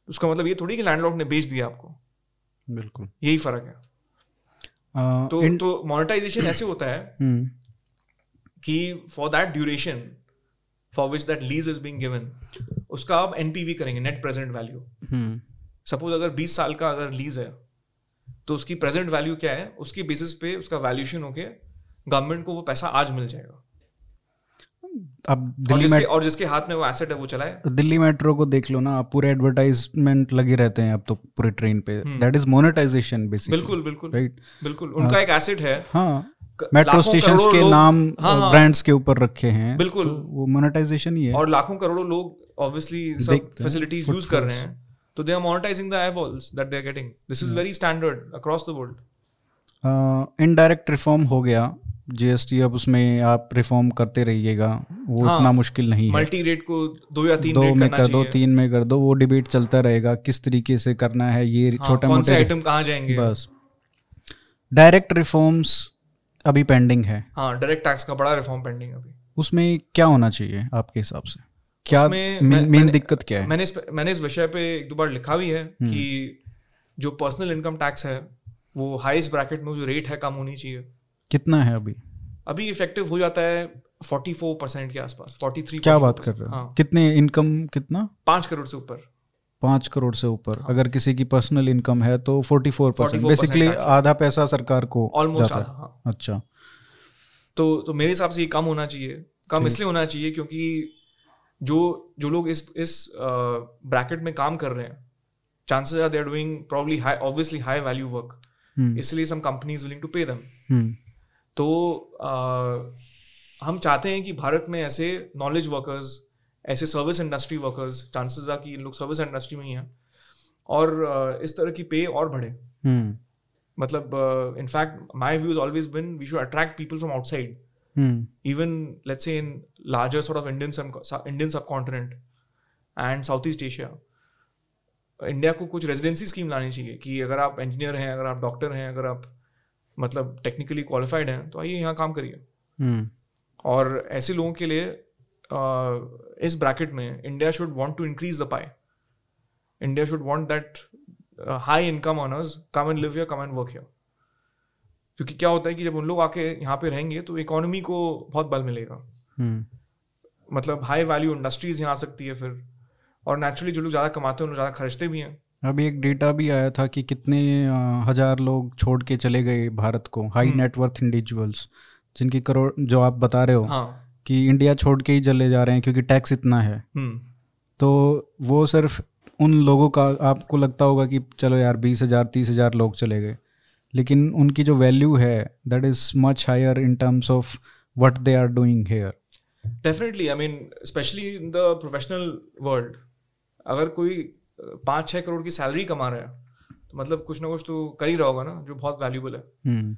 तो उसका मतलब ये थोड़ी कि लैंडलॉर्ड ने बेच दिया आपको।
बिल्कुल।
यही फ़र्क है।
आ,
तो
इन-
तो मोनेटाइजेशन ऐसे होता है [clears throat]
हम्म,
कि for that duration for which that lease is being given उसका आप एनपीवी करेंगे नेट प्रेजेंट वैल्यू सपोज़ अगर 20 साल का अगर लीज है तो उसकी प्रेजेंट वैल्यू क्या है? उसकी बेसिस पे उसका वैल्यूएशन होके गवर्नमेंट को वो पैसा आज मिल जाएगा।
अब
और
दिल्ली
जिसके और जिसके हाथ में वो एसेट है वो चलाए
दिल्ली मेट्रो को देख लो ना आप पूरे एडवर्टाइजमेंट लगे रहते हैं अब तो पूरे ट्रेन पे। दैट इज़ मोनेटाइजेशन बेसिकली
बिल्कुल बिल्कुल।
Right right?
बिल्कुल उनका हाँ, एक एसेट है।
हाँ। मेट्रो स्टेशन के नाम
हाँ, हाँ।
ब्रांड्स के ऊपर रखे हैं
बिल्कुल।
तो वो मोनेटाइजेशन ही है।
और लाखों करोड़ों लोग ऑब्वियसली सब फैसिलिटीज़ यूज़ कर रहे हैं। तो they are monetizing the eyeballs that they are getting. This is very standard across the world
indirect reform हो गया। जीएसटी अब उसमें आप रिफॉर्म करते रहिएगा वो
हाँ,
इतना मुश्किल नहीं है।
मल्टी रेट को दो या तीन
दो
रेट
में
करना
कर दो तीन में कर दो वो डिबेट चलता रहेगा किस तरीके से करना है ये
हाँ,
छोटे
कौन से
मोटे
आइटम कहाँ जाएँगे?
बस। डायरेक्ट रिफॉर्म्स अभी पेंडिंग है।
हाँ डायरेक्ट टैक्स का बड़ा रिफॉर्म पेंडिंग अभी।
उसमें क्या होना चाहिए आपके हिसाब से? क्या मेन दिक्कत क्या है?
मैंने इस मैंने इस विषय पे एक दो बार लिखा भी है
हम्म।
कि जो पर्सनल इनकम टैक्स है वो हाईएस्ट ब्रैकेट में जो रेट है कम होनी चाहिए।
कितना है अभी?
अभी इफ़ेक्टिव हो जाता है 44 परसेंट के आसपास 43
क्या बात कर रहे हो?
हाँ।
कितने इनकम कितना?
पाँच करोड़ से ऊपर।
पाँच करोड़ से ऊपर।
हाँ।
अगर किसी की पर्सनल इनकम है तो फोर्टी फोर परसेंट
44%
बेसिकली आधा पैसा सरकार को
ऑलमोस्ट
जाता है। अच्छा।
तो तो मेरे हिसाब से ये कम होना चाहिए। कम इसलिए होना चाहिए क्योंकि जो जो लोग इस इस ब्रैकेट में काम कर रहे हैं chances are they are doing probably high obviously high value
work
इसलिए some companies willing to pay
them
तो uh, हम चाहते हैं कि भारत में ऐसे नॉलेज वर्कर्स ऐसे service industry workers chances are कि इन लोग सर्विस इंडस्ट्री में ही हैं और इस तरह की पे और बढ़े।
हम्म,
मतलब in fact my view is always been we should attract people from
outside
even let's let's say in larger sort of Indian sub- Indian subcontinent and Southeast Asia India को कुछ रेजिडेंसी स्कीम लानी चाहिए कि अगर आप engineer हैं अगर आप डॉक्टर हैं अगर आप मतलब टेक्निकली क्वालिफाइड हैं तो आइए यहाँ काम करिए।
हम्म,
और ऐसे लोगों के लिए इस ब्रैकेट में India should want to increase the pie India should want that high income earners come and live here come and work here क्योंकि क्या होता है कि जब उन लोग आके यहाँ पे रहेंगे तो इकोनॉमी को बहुत बल मिलेगा।
हम्म,
मतलब हाई वैल्यू इंडस्ट्रीज़ यहाँ आ सकती है फिर। और नेचुरली जो लोग ज़्यादा कमाते हैं उन लोग ज़्यादा खर्चते भी हैं।
अभी एक डेटा भी आया था कि कितने हज़ार लोग छोड़ के चले गए भारत को हाई। नेटवर्थ इंडिविजुअल्स जिनकी करोड़ जो आप बता रहे हो
हाँ।
कि इंडिया छोड़ के ही चले जा रहे हैं क्योंकि टैक्स इतना है।
हम्म।
तो वो सिर्फ़ उन लोगों का आपको लगता होगा कि चलो यार बीस हज़ार तीस हज़ार लोग चले गए। लेकिन उनकी जो वैल्यू है that is much higher in terms of what they are doing here
definitely I mean specially in the professional world अगर कोई पाँच छः करोड़ की सैलरी कमा रहा है। तो मतलब कुछ ना कुछ तो कर ही रहा होगा ना जो बहुत वैल्यूबल है।
हम्म।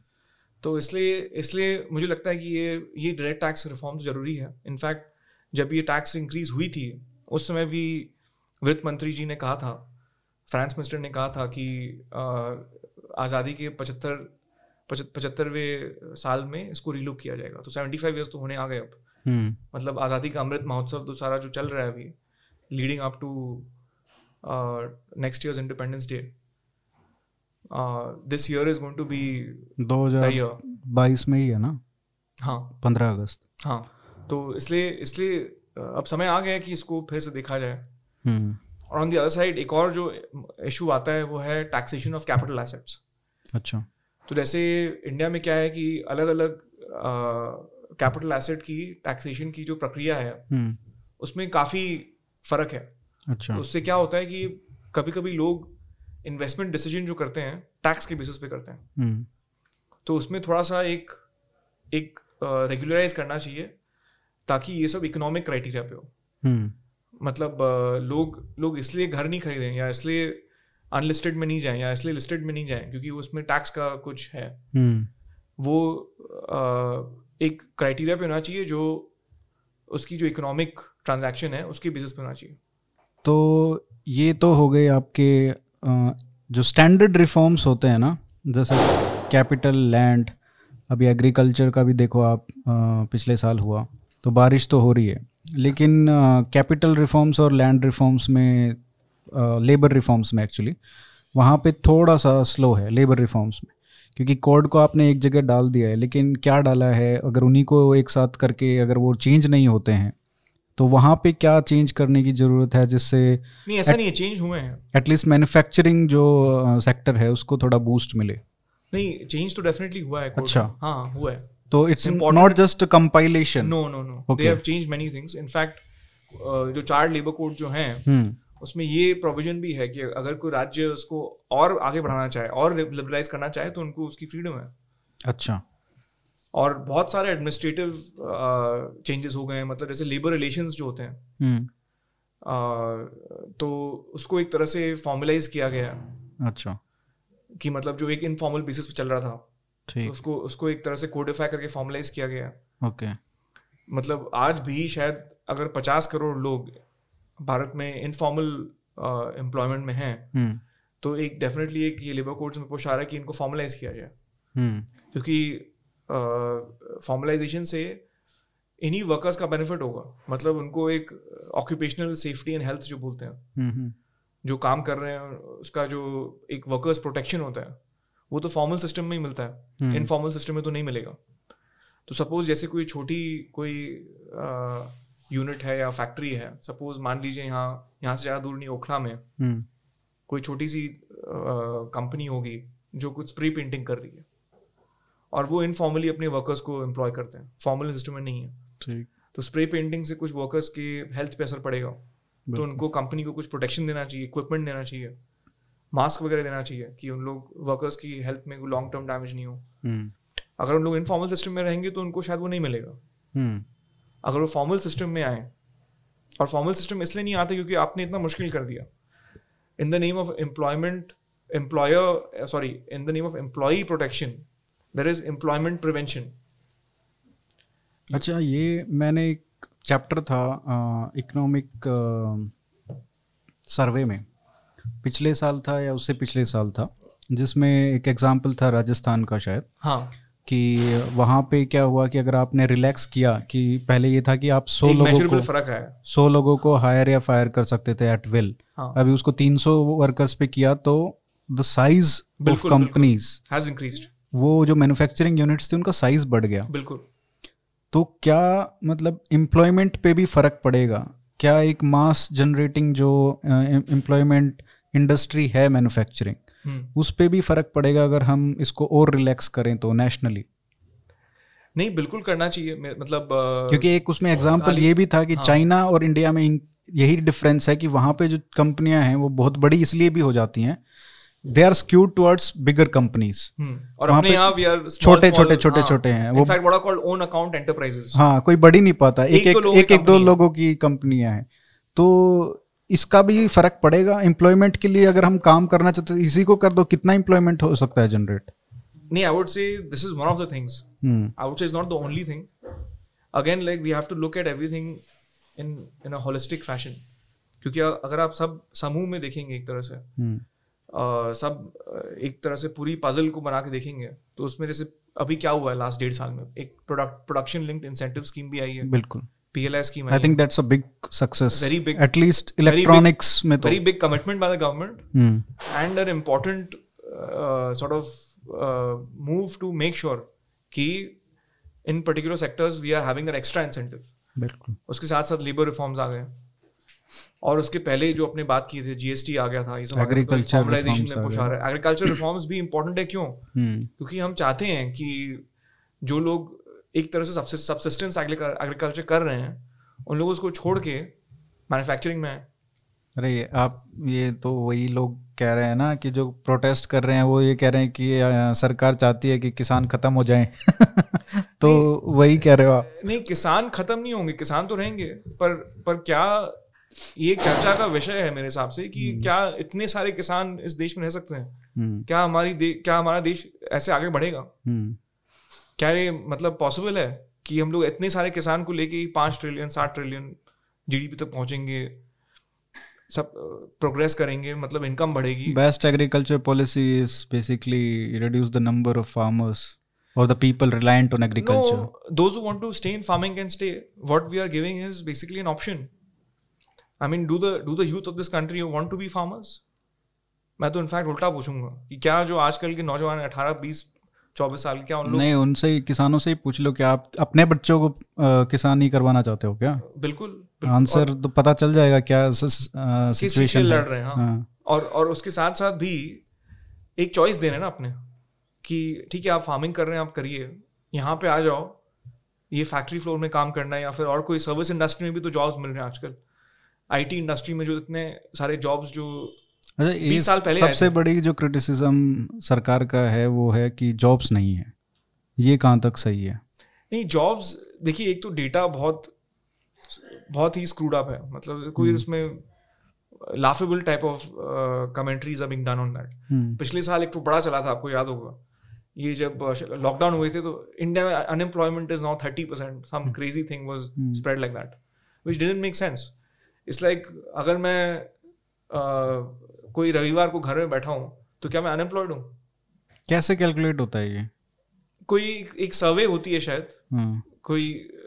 तो इसलिए इसलिए मुझे लगता है कि ये ये डायरेक्ट टैक्स रिफॉर्म ज़रूरी है। इनफैक्ट जब ये टैक्स इंक्रीज हुई थी उस समय भी वित्त मंत्री जी ने कहा था फ्रांस मिनिस्टर ने कहा था कि आज़ादी के पचहत्तर पचहत्तरवें साल में इसको रीलुक किया जाएगा। तो सेवेंटी फाइव ईयर्स तो होने आ गए अब।
हम्म।
मतलब आज़ादी का अमृत महोत्सव तो सारा जो चल रहा है अभी leading up to next years independence day this year is going to be
दो बाईस में ही है ना?
हाँ।
पंद्रह अगस्त।
हाँ। तो इसलिए इसलिए अब समय आ गया है कि इसको फिर से देखा जाए।
हम्म।
और ऑन द अदर साइड एक और जो इशू आता है वो है टैक्सेशन ऑफ़ कैपिटल एसेट्स
अच्छा।
तो जैसे इंडिया में क्या है कि अलग अलग कैपिटल एसेट की टैक्सेशन की जो प्रक्रिया है
हम्म।
उसमें काफ़ी फ़र्क है।
अच्छा।
तो उससे क्या होता है कि कभी कभी लोग इन्वेस्टमेंट डिसीज़न जो करते हैं टैक्स के बेसिस पे करते हैं।
हम्म।
तो उसमें थोड़ा सा एक एक रेगुलराइज करना चाहिए ताकि ये सब इकोनॉमिक क्राइटेरिया पे हो।
हम्म।
मतलब लोग लोग इसलिए घर नहीं खरीदें या इसलिए अनलिस्टेड में नहीं जाएँ या इसलिए लिस्टेड में नहीं जाएँ क्योंकि उसमें टैक्स का कुछ है।
हम्म।
वो एक क्राइटेरिया पे होना चाहिए जो उसकी जो इकोनॉमिक ट्रांजैक्शन है उसके बेसिस पे होना चाहिए।
तो ये तो हो गए आपके जो स्टैंडर्ड रिफॉर्म्स होते हैं ना, जैसे कैपिटल लैंड अभी एग्रीकल्चर का भी देखो आप पिछले साल हुआ तो बारिश तो हो रही है। लेकिन कैपिटल रिफॉर्म्स और लैंड रिफॉर्म्स में लेबर रिफॉर्म्स में एक्चुअली वहाँ पे थोड़ा सा स्लो है लेबर रिफॉर्म्स में, क्योंकि कोड को आपने एक जगह डाल दिया है, लेकिन क्या डाला है, अगर उन्हीं को एक साथ करके अगर वो चेंज नहीं होते हैं तो वहाँ पे क्या चेंज करने की ज़रूरत है जिससे
नहीं ऐसा नहीं है चेंज हुए हैं।
एटलीस्ट मैन्युफैक्चरिंग जो सेक्टर है उसको थोड़ा बूस्ट मिले।
नहीं चेंज तो डेफिनेटली हुआ है
अच्छा।
हाँ हुआ है।
तो
it's
not just compilation
no no no
they
have change many things in fact जो चार्ड लेबर कोड जो हैं
हम्म।
उसमें ये प्रोविज़न भी है कि अगर कोई राज्य उसको और आगे बढ़ाना चाहे और लिबरलाइज करना चाहे तो उनको उसकी फ्रीडम है।
अच्छा।
और बहुत सारे एडमिनिस्ट्रेटिव चेंजेस हो गए हैं। मतलब जैसे लेबर रिलेशंस जो होते हैं
हम्म।
uh, तो उसको एक तरह से फॉर्मलाइज किया गया
अच्छा।
कि मतलब जो एक इनफॉर्मल बेसिस पे चल रहा था
ठीक।
तो उसको उसको एक तरह से कोडिफाई करके फॉर्मुलाइज किया गया
ओके।
मतलब आज भी शायद अगर पचास करोड़ लोग भारत में इनफॉर्मल एम्प्लॉयमेंट में हैं
हम्म।
तो एक डेफिनेटली एक ये लेबर कोड्स में आ रहा है कि इनको फॉर्मलाइज किया जाए।
हम्म।
क्योंकि फॉर्मलाइजेशन से इन्हीं वर्कर्स का बेनिफिट होगा। मतलब उनको एक ऑक्यूपेशनल सेफ्टी एंड हेल्थ जो बोलते हैं
हम्म
जो काम कर रहे हैं उसका जो एक वर्कर्स प्रोटेक्शन होता है वो तो फॉर्मल सिस्टम में ही मिलता है।
हम्म।
इनफॉर्मल सिस्टम में तो नहीं मिलेगा। तो सपोज़ जैसे कोई छोटी कोई यूनिट है या फैक्ट्री है सपोज़ मान लीजिए यहाँ यहाँ से ज़्यादा दूर नहीं ओखला में
हम्म।
कोई छोटी सी कंपनी होगी जो कुछ स्प्रे पेंटिंग कर रही है। और वो इनफॉर्मली अपने वर्कर्स को एम्प्लॉय करते हैं। फॉर्मल सिस्टम में नहीं है।
ठीक।
तो स्प्रे पेंटिंग से कुछ वर्कर्स के हेल्थ पे असर पड़ेगा। तो उनको कंपनी को कुछ प्रोटेक्शन देना चाहिए इक्विपमेंट देना चाहिए मास्क वगैरह देना चाहिए कि उन लोग वर्कर्स की हेल्थ में लॉन्ग टर्म डैमेज नहीं हो।
हम्म।
अगर उन लोग इनफॉर्मल सिस्टम में रहेंगे तो उनको शायद वो नहीं मिलेगा।
हम्म।
अगर वो फॉर्मल सिस्टम में आए और फॉर्मल सिस्टम इसलिए नहीं आते क्योंकि आपने इतना मुश्किल कर दिया। In the name of employment employer sorry in the name of employ protection there is employment prevention
अच्छा ये मैंने एक चैप्टर था इकोनॉमिक सर्वे में। पिछले साल था या उससे पिछले साल था जिसमें एक एग्ज़ाम्पल था राजस्थान का शायद
हाँ।
कि वहाँ पे क्या हुआ कि अगर आपने रिलैक्स किया कि पहले ये था कि आप सौ लोगों को
फ़र्क है
सौ लोगों को हायर या फायर कर सकते थे एट विल
हाँ।
अभी उसको 300 वर्कर्स पे किया तो the
size of.
Companies
has increased
वो जो मैन्युफैक्चरिंग यूनिट्स थे उनका साइज़ बढ़ गया।
बिल्कुल।
तो क्या मतलब एम्प्लॉयमेंट पे भी फ़र्क पड़ेगा? क्या एक मास जनरेटिंग जो एम्प्लॉयमेंट इंडस्ट्री है मैन्युफैक्चरिंग
हम्म।
उस पे भी फ़र्क पड़ेगा अगर हम इसको और रिलैक्स करें तो नेशनली
नहीं बिल्कुल करना चाहिए। मतलब
क्योंकि एक उसमें एग्जांपल ये भी था कि
हाँ।
चाइना और इंडिया में यही डिफरेंस है कि वहाँ पे जो कंपनियाँ हैं वो बहुत बड़ी इसलिए भी हो जाती हैं they are skewed towards bigger
companies और अपने यहाँ भी यार
छोटे- छोटे- छोटे- छोटे हैं, वो-
in fact what are called own account enterprises
हाँ कोई बढ़ी नहीं पाता। एक
एक
एक
दो लोगों की
एक, दो
कंपनी है।
लोगों की कंपनियाँ हैं। तो इसका भी फ़र्क पड़ेगा। एम्प्लॉयमेंट के लिए अगर हम काम करना चाहते हैं इसी को कर दो कितना एम्प्लॉयमेंट हो सकता है जनरेट
नहीं I would say this is one of the
things
I would say it's not the only thing. Again, like we have to look at everything in in a holistic fashion. क्योंकि अगर आप सब समूह में देखेंगे एक तरह से
हम्म
अ, सब एक तरह से पूरी पजल को बना के देखेंगे। तो उसमें जैसे अभी क्या हुआ है लास्ट डेढ़ साल में? एक product production linked incentive scheme भी आई है।
बिल्कुल।
PLI scheme
I think that's a big success
Very big-
at least
very big-
electronics में तो।
Very big commitment by the
government
and an important uh, sort of uh, move to make sure कि in particular sectors we are having an extra incentive
बिल्कुल।
उसके साथ साथ labour reforms आ गए। और उसके पहले जो अपने बात की थी जीएसटी आ गया था ये सब में
आ
आ रहा है। एग्रीकल्चर रिफॉर्म्स भी इंपॉर्टेंट है क्यों?
हम्म।
क्योंकि हम चाहते हैं कि जो लोग एक तरह से सबसिस्टेंस एग्रीकल्चर कर रहे हैं उन लोगों को छोड़ के मैन्युफैक्चरिंग में
अरे आप ये तो वही लोग कह रहे हैं ना कि जो प्रोटेस्ट कर रहे हैं वो ये कह रहे हैं कि सरकार चाहती है कि किसान खत्म हो जाएँ। [laughs] तो वही कह रहे हो आप।
नहीं किसान खत्म नहीं होंगे किसान तो रहेंगे पर पर क्या ये चर्चा का विषय है मेरे हिसाब से कि हम्म। क्या इतने सारे किसान इस देश में रह सकते हैं हम्म। क्या हमारी क्या हमारा देश ऐसे आगे बढ़ेगा हम्म। क्या ये मतलब पॉसिबल है कि हम लोग इतने सारे किसान को लेके पाँच ट्रिलियन साठ ट्रिलियन जीडीपी तक पहुँचेंगे सब प्रोग्रेस करेंगे मतलब इनकम बढ़ेगी
best agriculture policy is basically reduce the number of farmers or the people reliant on agriculture no,
those who want to stay in farming can stay what we are giving is basically an option i mean do the do the youth of this country want to be farmers? मैं तो in fact उल्टा पूछूँगा कि क्या जो आजकल के नौजवान अठारह बीस चौबीस साल क्या उन लोग
नहीं उनसे किसानों से ही पूछ लो कि आप अपने बच्चों को किसान नहीं करवाना चाहते हो क्या?
बिल्कुल
आंसर तो पता चल जाएगा क्या सिचुएशन
लड़ रहे हैं हाँ।, हाँ। और और उसके साथ साथ भी एक चॉइस दे रहे हैं ना अपने कि ठीक है आप फ़ार्मिंग कर रहे हैं आप करिए। यहाँ पे आ जाओ ये फैक्ट्री फ्लोर में काम करना है या फिर और कोई सर्विस इंडस्ट्री में भी तो जॉब्स मिल रहे हैं आजकल। आईटी इंडस्ट्री में जो इतने सारे जॉब्स जो
अच्छा बीस साल पहले सबसे बड़ी जो क्रिटिसिज्म सरकार का है वो है कि जॉब्स नहीं है। ये कहाँ तक सही है?
नहीं जॉब्स देखिए एक तो डेटा बहुत बहुत ही स्क्रूड अप है। मतलब कोई हम्म। उसमें laughable type of commentaries are being done on that पिछले साल एक तो बड़ा चला था आपको याद होगा। ये जब लॉकडाउन हुए थे तो इंडिया में unemployment is now thirty percent some crazy thing was spread like that which didn't make sense it's like अगर मैं कोई रविवार को घर में बैठा हूँ तो क्या मैं अनएम्प्लॉयड हूँ?
कैसे कैलकुलेट होता है ये?
कोई एक सर्वे होती है शायद। हाँ। कोई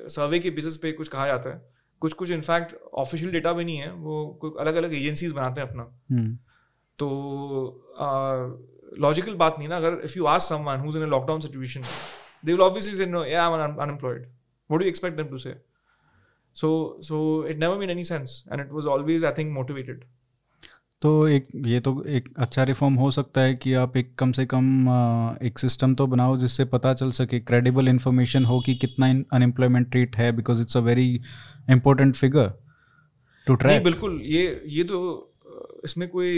सर्वे के बेसिस पे कुछ कहा जाता है। कुछ कुछ इनफैक्ट ऑफिशियल डेटा भी नहीं है। वो कोई अलग अलग एजेंसीज बनाते हैं अपना। हम्म। तो लॉजिकल बात नहीं ना। अगर if you ask someone who is in a lockdown situation they will obviously say no I am unemployed what do you expect them to say so so it never made any sense and it was always I think motivated
तो एक ये तो एक अच्छा reform हो सकता है कि आप एक कम से कम एक सिस्टम तो बनाओ जिससे पता चल सके क्रेडिबल इन्फॉर्मेशन हो कि कितना अनएम्प्लॉयमेंट रेट है because it's a very important figure
to track बिल्कुल ये ये तो इसमें कोई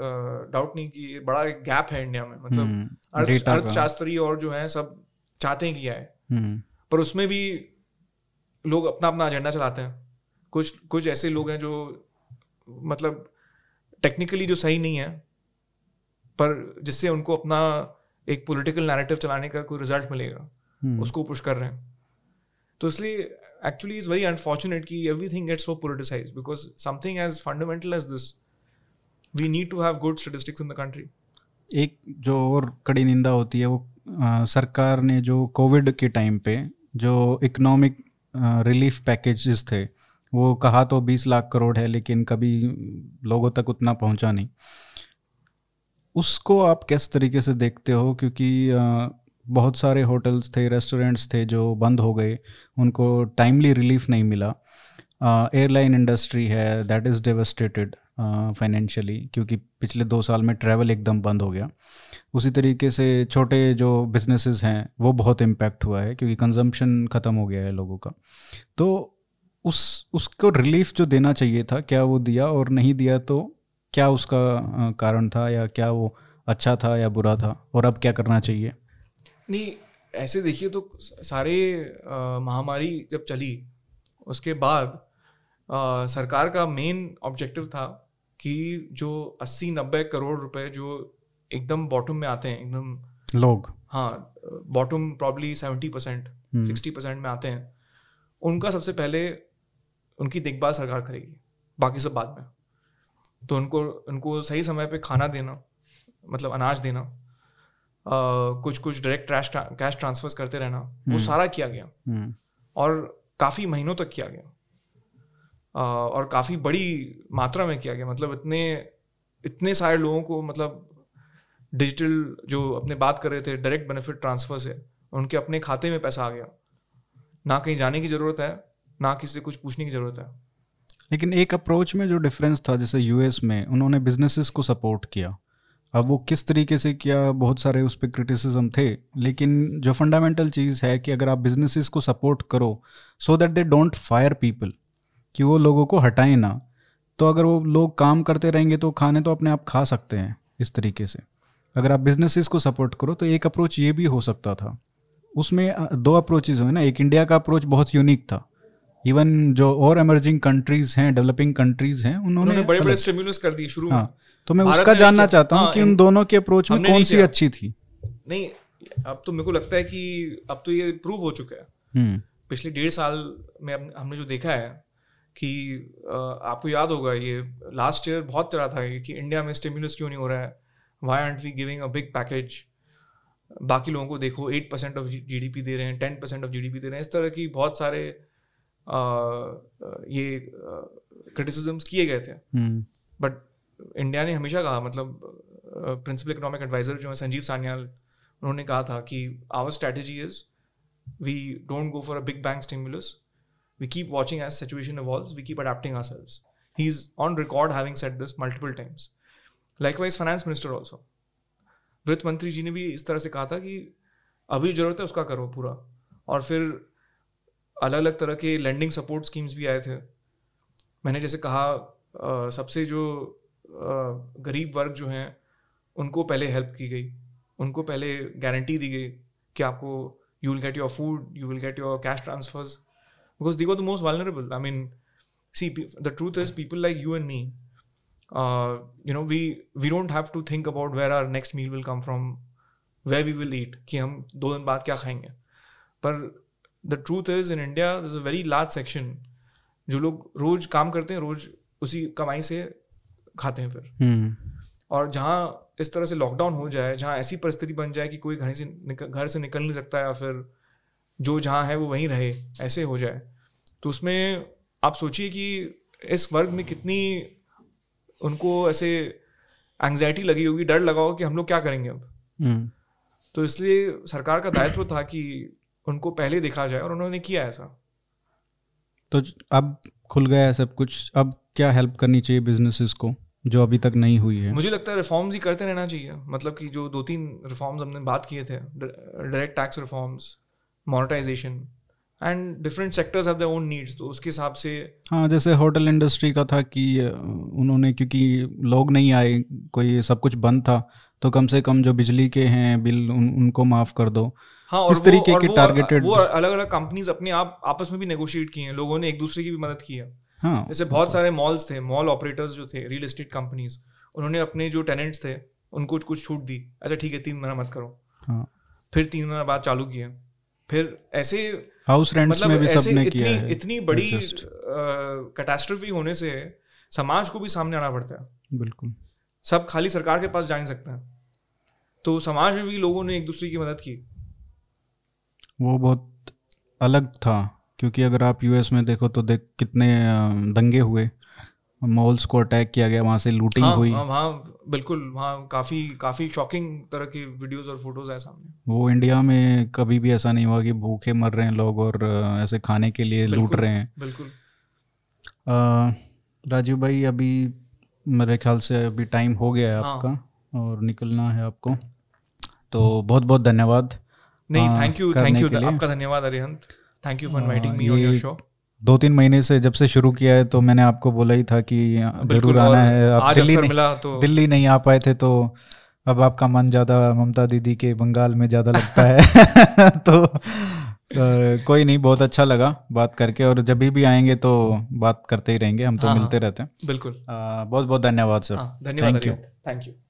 डाउट नहीं कि ये बड़ा एक गैप है इंडिया में। मतलब हम्म, अर्थशास्त्री और जो है सब चाहते हैं किया है हम्म। पर उसमें भी लोग अपना अपना एजेंडा चलाते हैं। कुछ कुछ ऐसे लोग हैं जो मतलब टेक्निकली जो सही नहीं है पर जिससे उनको अपना एक पॉलिटिकल नैरेटिव चलाने का कोई रिज़ल्ट मिलेगा hmm. उसको पुश कर रहे हैं। तो इसलिए एक्चुअली इज़ वेरी अनफॉर्चुनेट कि everything gets so politicise because something as fundamental as this we need to have good statistics in the country
एक जो और कड़ी निंदा होती है वो आ, सरकार ने जो कोविड के टाइम पे जो इकोनॉमिक रिलीफ पैकेजेस थे। वो कहा तो बीस लाख करोड़ है, लेकिन कभी लोगों तक उतना पहुँचा नहीं। उसको आप किस तरीके से देखते हो? क्योंकि बहुत सारे होटल्स थे रेस्टोरेंट्स थे जो बंद हो गए। उनको टाइमली रिलीफ नहीं मिला। एयरलाइन इंडस्ट्री है दैट इज़ डेवस्टेटेड फाइनेंशियली क्योंकि पिछले दो साल में ट्रैवल एकदम बंद हो गया। उसी तरीके से छोटे जो बिजनेसेस हैं, वो बहुत इम्पैक्ट हुआ है, क्योंकि कंजम्पशन ख़त्म हो गया है लोगों का। तो उस, उसको रिलीफ जो देना चाहिए था, क्या वो दिया और नहीं दिया तो क्या उसका कारण था या क्या वो अच्छा था या बुरा था, और अब क्या करना चाहिए?
नहीं, ऐसे देखिए तो सारे महामारी जब चली, उसके बाद आ, सरकार का मेन ऑब्जेक्टिव था कि जो 80 नब्बे करोड़ रुपए जो एकदम बॉटम में आते हैं एकदम
लोग।
हाँ bottom probably seventy percent sixty percent में आते हैं उनका सबसे पहले उनकी देखभाल सरकार करेगी बाकी सब बाद में। तो उनको उनको सही समय पे खाना देना मतलब अनाज देना आ, कुछ कुछ डायरेक्ट कैश कैश ट्रांसफर्स करते रहना वो हम्म। सारा किया गया। हम्म। और काफ़ी महीनों तक किया गया। और काफ़ी बड़ी मात्रा में किया गया। मतलब इतने इतने सारे लोगों को मतलब डिजिटल जो अपने बात कर रहे थे डायरेक्ट बेनिफिट ट्रांसफ़र से, उनके अपने खाते में पैसा आ गया। ना कहीं जाने की ज़रूरत है, ना किसी से कुछ पूछने की ज़रूरत है।
लेकिन एक अप्रोच में जो डिफरेंस था, जैसे यूएस में, उन्होंने बिजनेसेस को सपोर्ट किया। अब वो किस तरीके से किया, बहुत सारे उस पर क्रिटिसिज्म थे, लेकिन जो फंडामेंटल चीज़ है कि अगर आप बिजनेसेस को सपोर्ट करो so that they don't fire people कि वो लोगों को हटाएँ ना। तो अगर वो लोग काम करते रहेंगे तो खाने तो अपने आप खा सकते हैं इस तरीके से। अगर आप बिजनेसेस को सपोर्ट करो तो एक अप्रोच ये भी हो सकता था। उसमें दो अप्रोचेज हुए ना। एक इंडिया का अप्रोच बहुत यूनिक था। इवन जो और इमर्जिंग कंट्रीज़ हैं डेवलपिंग कंट्रीज़ हैं उन्होंने
बड़े बड़े स्टिमुलस कर दिए शुरू
हाँ तो मैं उसका जानना चाहता हूँ हाँ, कि उन दोनों के अप्रोच में कौन सी अच्छी थी?
नहीं अब तो मेरे को लगता है कि अब तो ये प्रूव हो चुका है। हम्म। पिछले डेढ़ साल में हमने जो देखा है कि आपको याद होगा ये लास्ट ईयर बहुत चला था कि इंडिया में स्टिमुलस क्यों नहीं हो रहा है? Why aren't we giving a big package बाकी लोगों को देखो eight percent of G D P दे रहे हैं ten percent of G D P दे रहे हैं। इस तरह की बहुत सारे आ, ये क्रिटिसिजम्स किए गए थे। बट हम्म। इंडिया ने हमेशा कहा मतलब प्रिंसिपल इकोनॉमिक एडवाइजर जो है संजीव सान्याल उन्होंने कहा था कि our strategy is we don't go for a big bank stimulus we keep watching as situation evolves we keep adapting ourselves. He's on record having said this multiple times. Likewise finance minister also. वित्त मंत्री जी ने भी इस तरह से कहा था कि अभी ज़रूरत है उसका करो पूरा और फिर अलग अलग तरह के लैंडिंग सपोर्ट स्कीम्स भी आए थे मैंने जैसे कहा आ, सबसे जो आ, गरीब वर्ग जो हैं उनको पहले हेल्प की गई उनको पहले गारंटी दी गई कि आपको you will get your food you will get your cash transfers because they were the most vulnerable. I mean, see, the truth is, people like you and me, uh, you know, we we don't have to think about where our next meal will come from, where we will eat, कि हम दो दिन बाद क्या खाएँगे. पर the truth is, in India, there's a very large section जो लोग रोज काम करते हैं रोज उसी कमाई से खाते हैं फिर hmm. और जहाँ इस तरह से लॉकडाउन हो जाए जहाँ ऐसी परिस्थिति बन जाए कि कोई घर से घर से निकल नहीं सकता या फिर जो जहाँ है वो वहीं रहे ऐसे हो जाए। तो उसमें आप सोचिए कि इस वर्ग में कितनी उनको ऐसे एंग्जाइटी लगी होगी डर लगा होगा कि हम लोग क्या करेंगे अब। हम्म। तो इसलिए सरकार का दायित्व था कि उनको पहले देखा जाए और उन्होंने किया ऐसा।
तो अब खुल गया है सब कुछ। अब क्या हेल्प करनी चाहिए बिजनेसेस को जो अभी तक नहीं हुई है?
मुझे लगता है रिफॉर्म्स ही करते रहना चाहिए। मतलब कि जो दो तीन रिफॉर्म्स हमने बात किए थे direct tax reforms monetization and different sectors have own needs तो उसके हिसाब से
हाँ जैसे होटल इंडस्ट्री का था कि उन्होंने क्योंकि लोग नहीं आए कोई सब कुछ बंद था तो कम से कम जो बिजली के हैं बिल उन, उनको माफ़ कर दो।
हाँ और इस तरीके के टारगेटेड वो अलग अलग कंपनीज़ अपने आप आपस में भी नेगोशिएट किए हैं। लोगों ने एक दूसरे की भी मदद की है। हाँ। जैसे बहुत सारे मॉल्स थे मॉल ऑपरेटर्स जो थे रियल एस्टेट कंपनीज़ उन्होंने अपने जो टेनेंट्स थे उनको कुछ छूट दी। अच्छा ठीक है तीन महीना मत करो। हाँ। फिर तीन महीना बाद चालू किया फिर ऐसे
हाउस रेंट्स मतलब में भी सबने किया
है इतनी बड़ी कैटास्ट्रोफी होने से समाज को भी सामने आना पड़ता है।
बिल्कुल।
सब खाली सरकार के पास जा नहीं सकते हैं। तो समाज में भी लोगों ने एक दूसरे की मदद की।
वो बहुत अलग था क्योंकि अगर आप यूएस में देखो तो देख कितने दंगे हुए। मॉल्स को अटैक किया गया वहाँ से लूटिंग
हाँ,
हुई।
हाँ, बिल्कुल वहाँ काफ़ी काफ़ी शॉकिंग तरह की वीडियोस और फ़ोटोज़ है सामने।
वो इंडिया में कभी भी ऐसा नहीं हुआ कि भूखे मर रहे हैं लोग और ऐसे खाने के लिए लूट रहे हैं।
बिल्कुल।
राजीव भाई अभी मेरे ख्याल से अभी टाइम हो गया है हाँ। आपका और निकलना है आपको। तो बहुत बहुत धन्यवाद
नहीं थैंक यू थैंक यू आपका धन्यवाद Arihant. Thank you for inviting me on your show
दो तीन महीने से जब से शुरू किया है तो मैंने आपको बोला ही था कि ज़रूर आना है।
आप दिल्ली नहीं मिला तो
दिल्ली नहीं आ पाए थे तो अब आपका मन ज़्यादा ममता दीदी के बंगाल में ज़्यादा [laughs] लगता है। [laughs] तो कोई नहीं बहुत अच्छा लगा बात करके और जब भी आएँगे तो बात करते ही रहेंगे हम तो हाँ, हाँ। मिलते रहते हैं।
बिल्कुल।
बहुत बहुत धन्यवाद सर।
हाँ, धन्यवाद थैंक यू थैंक यू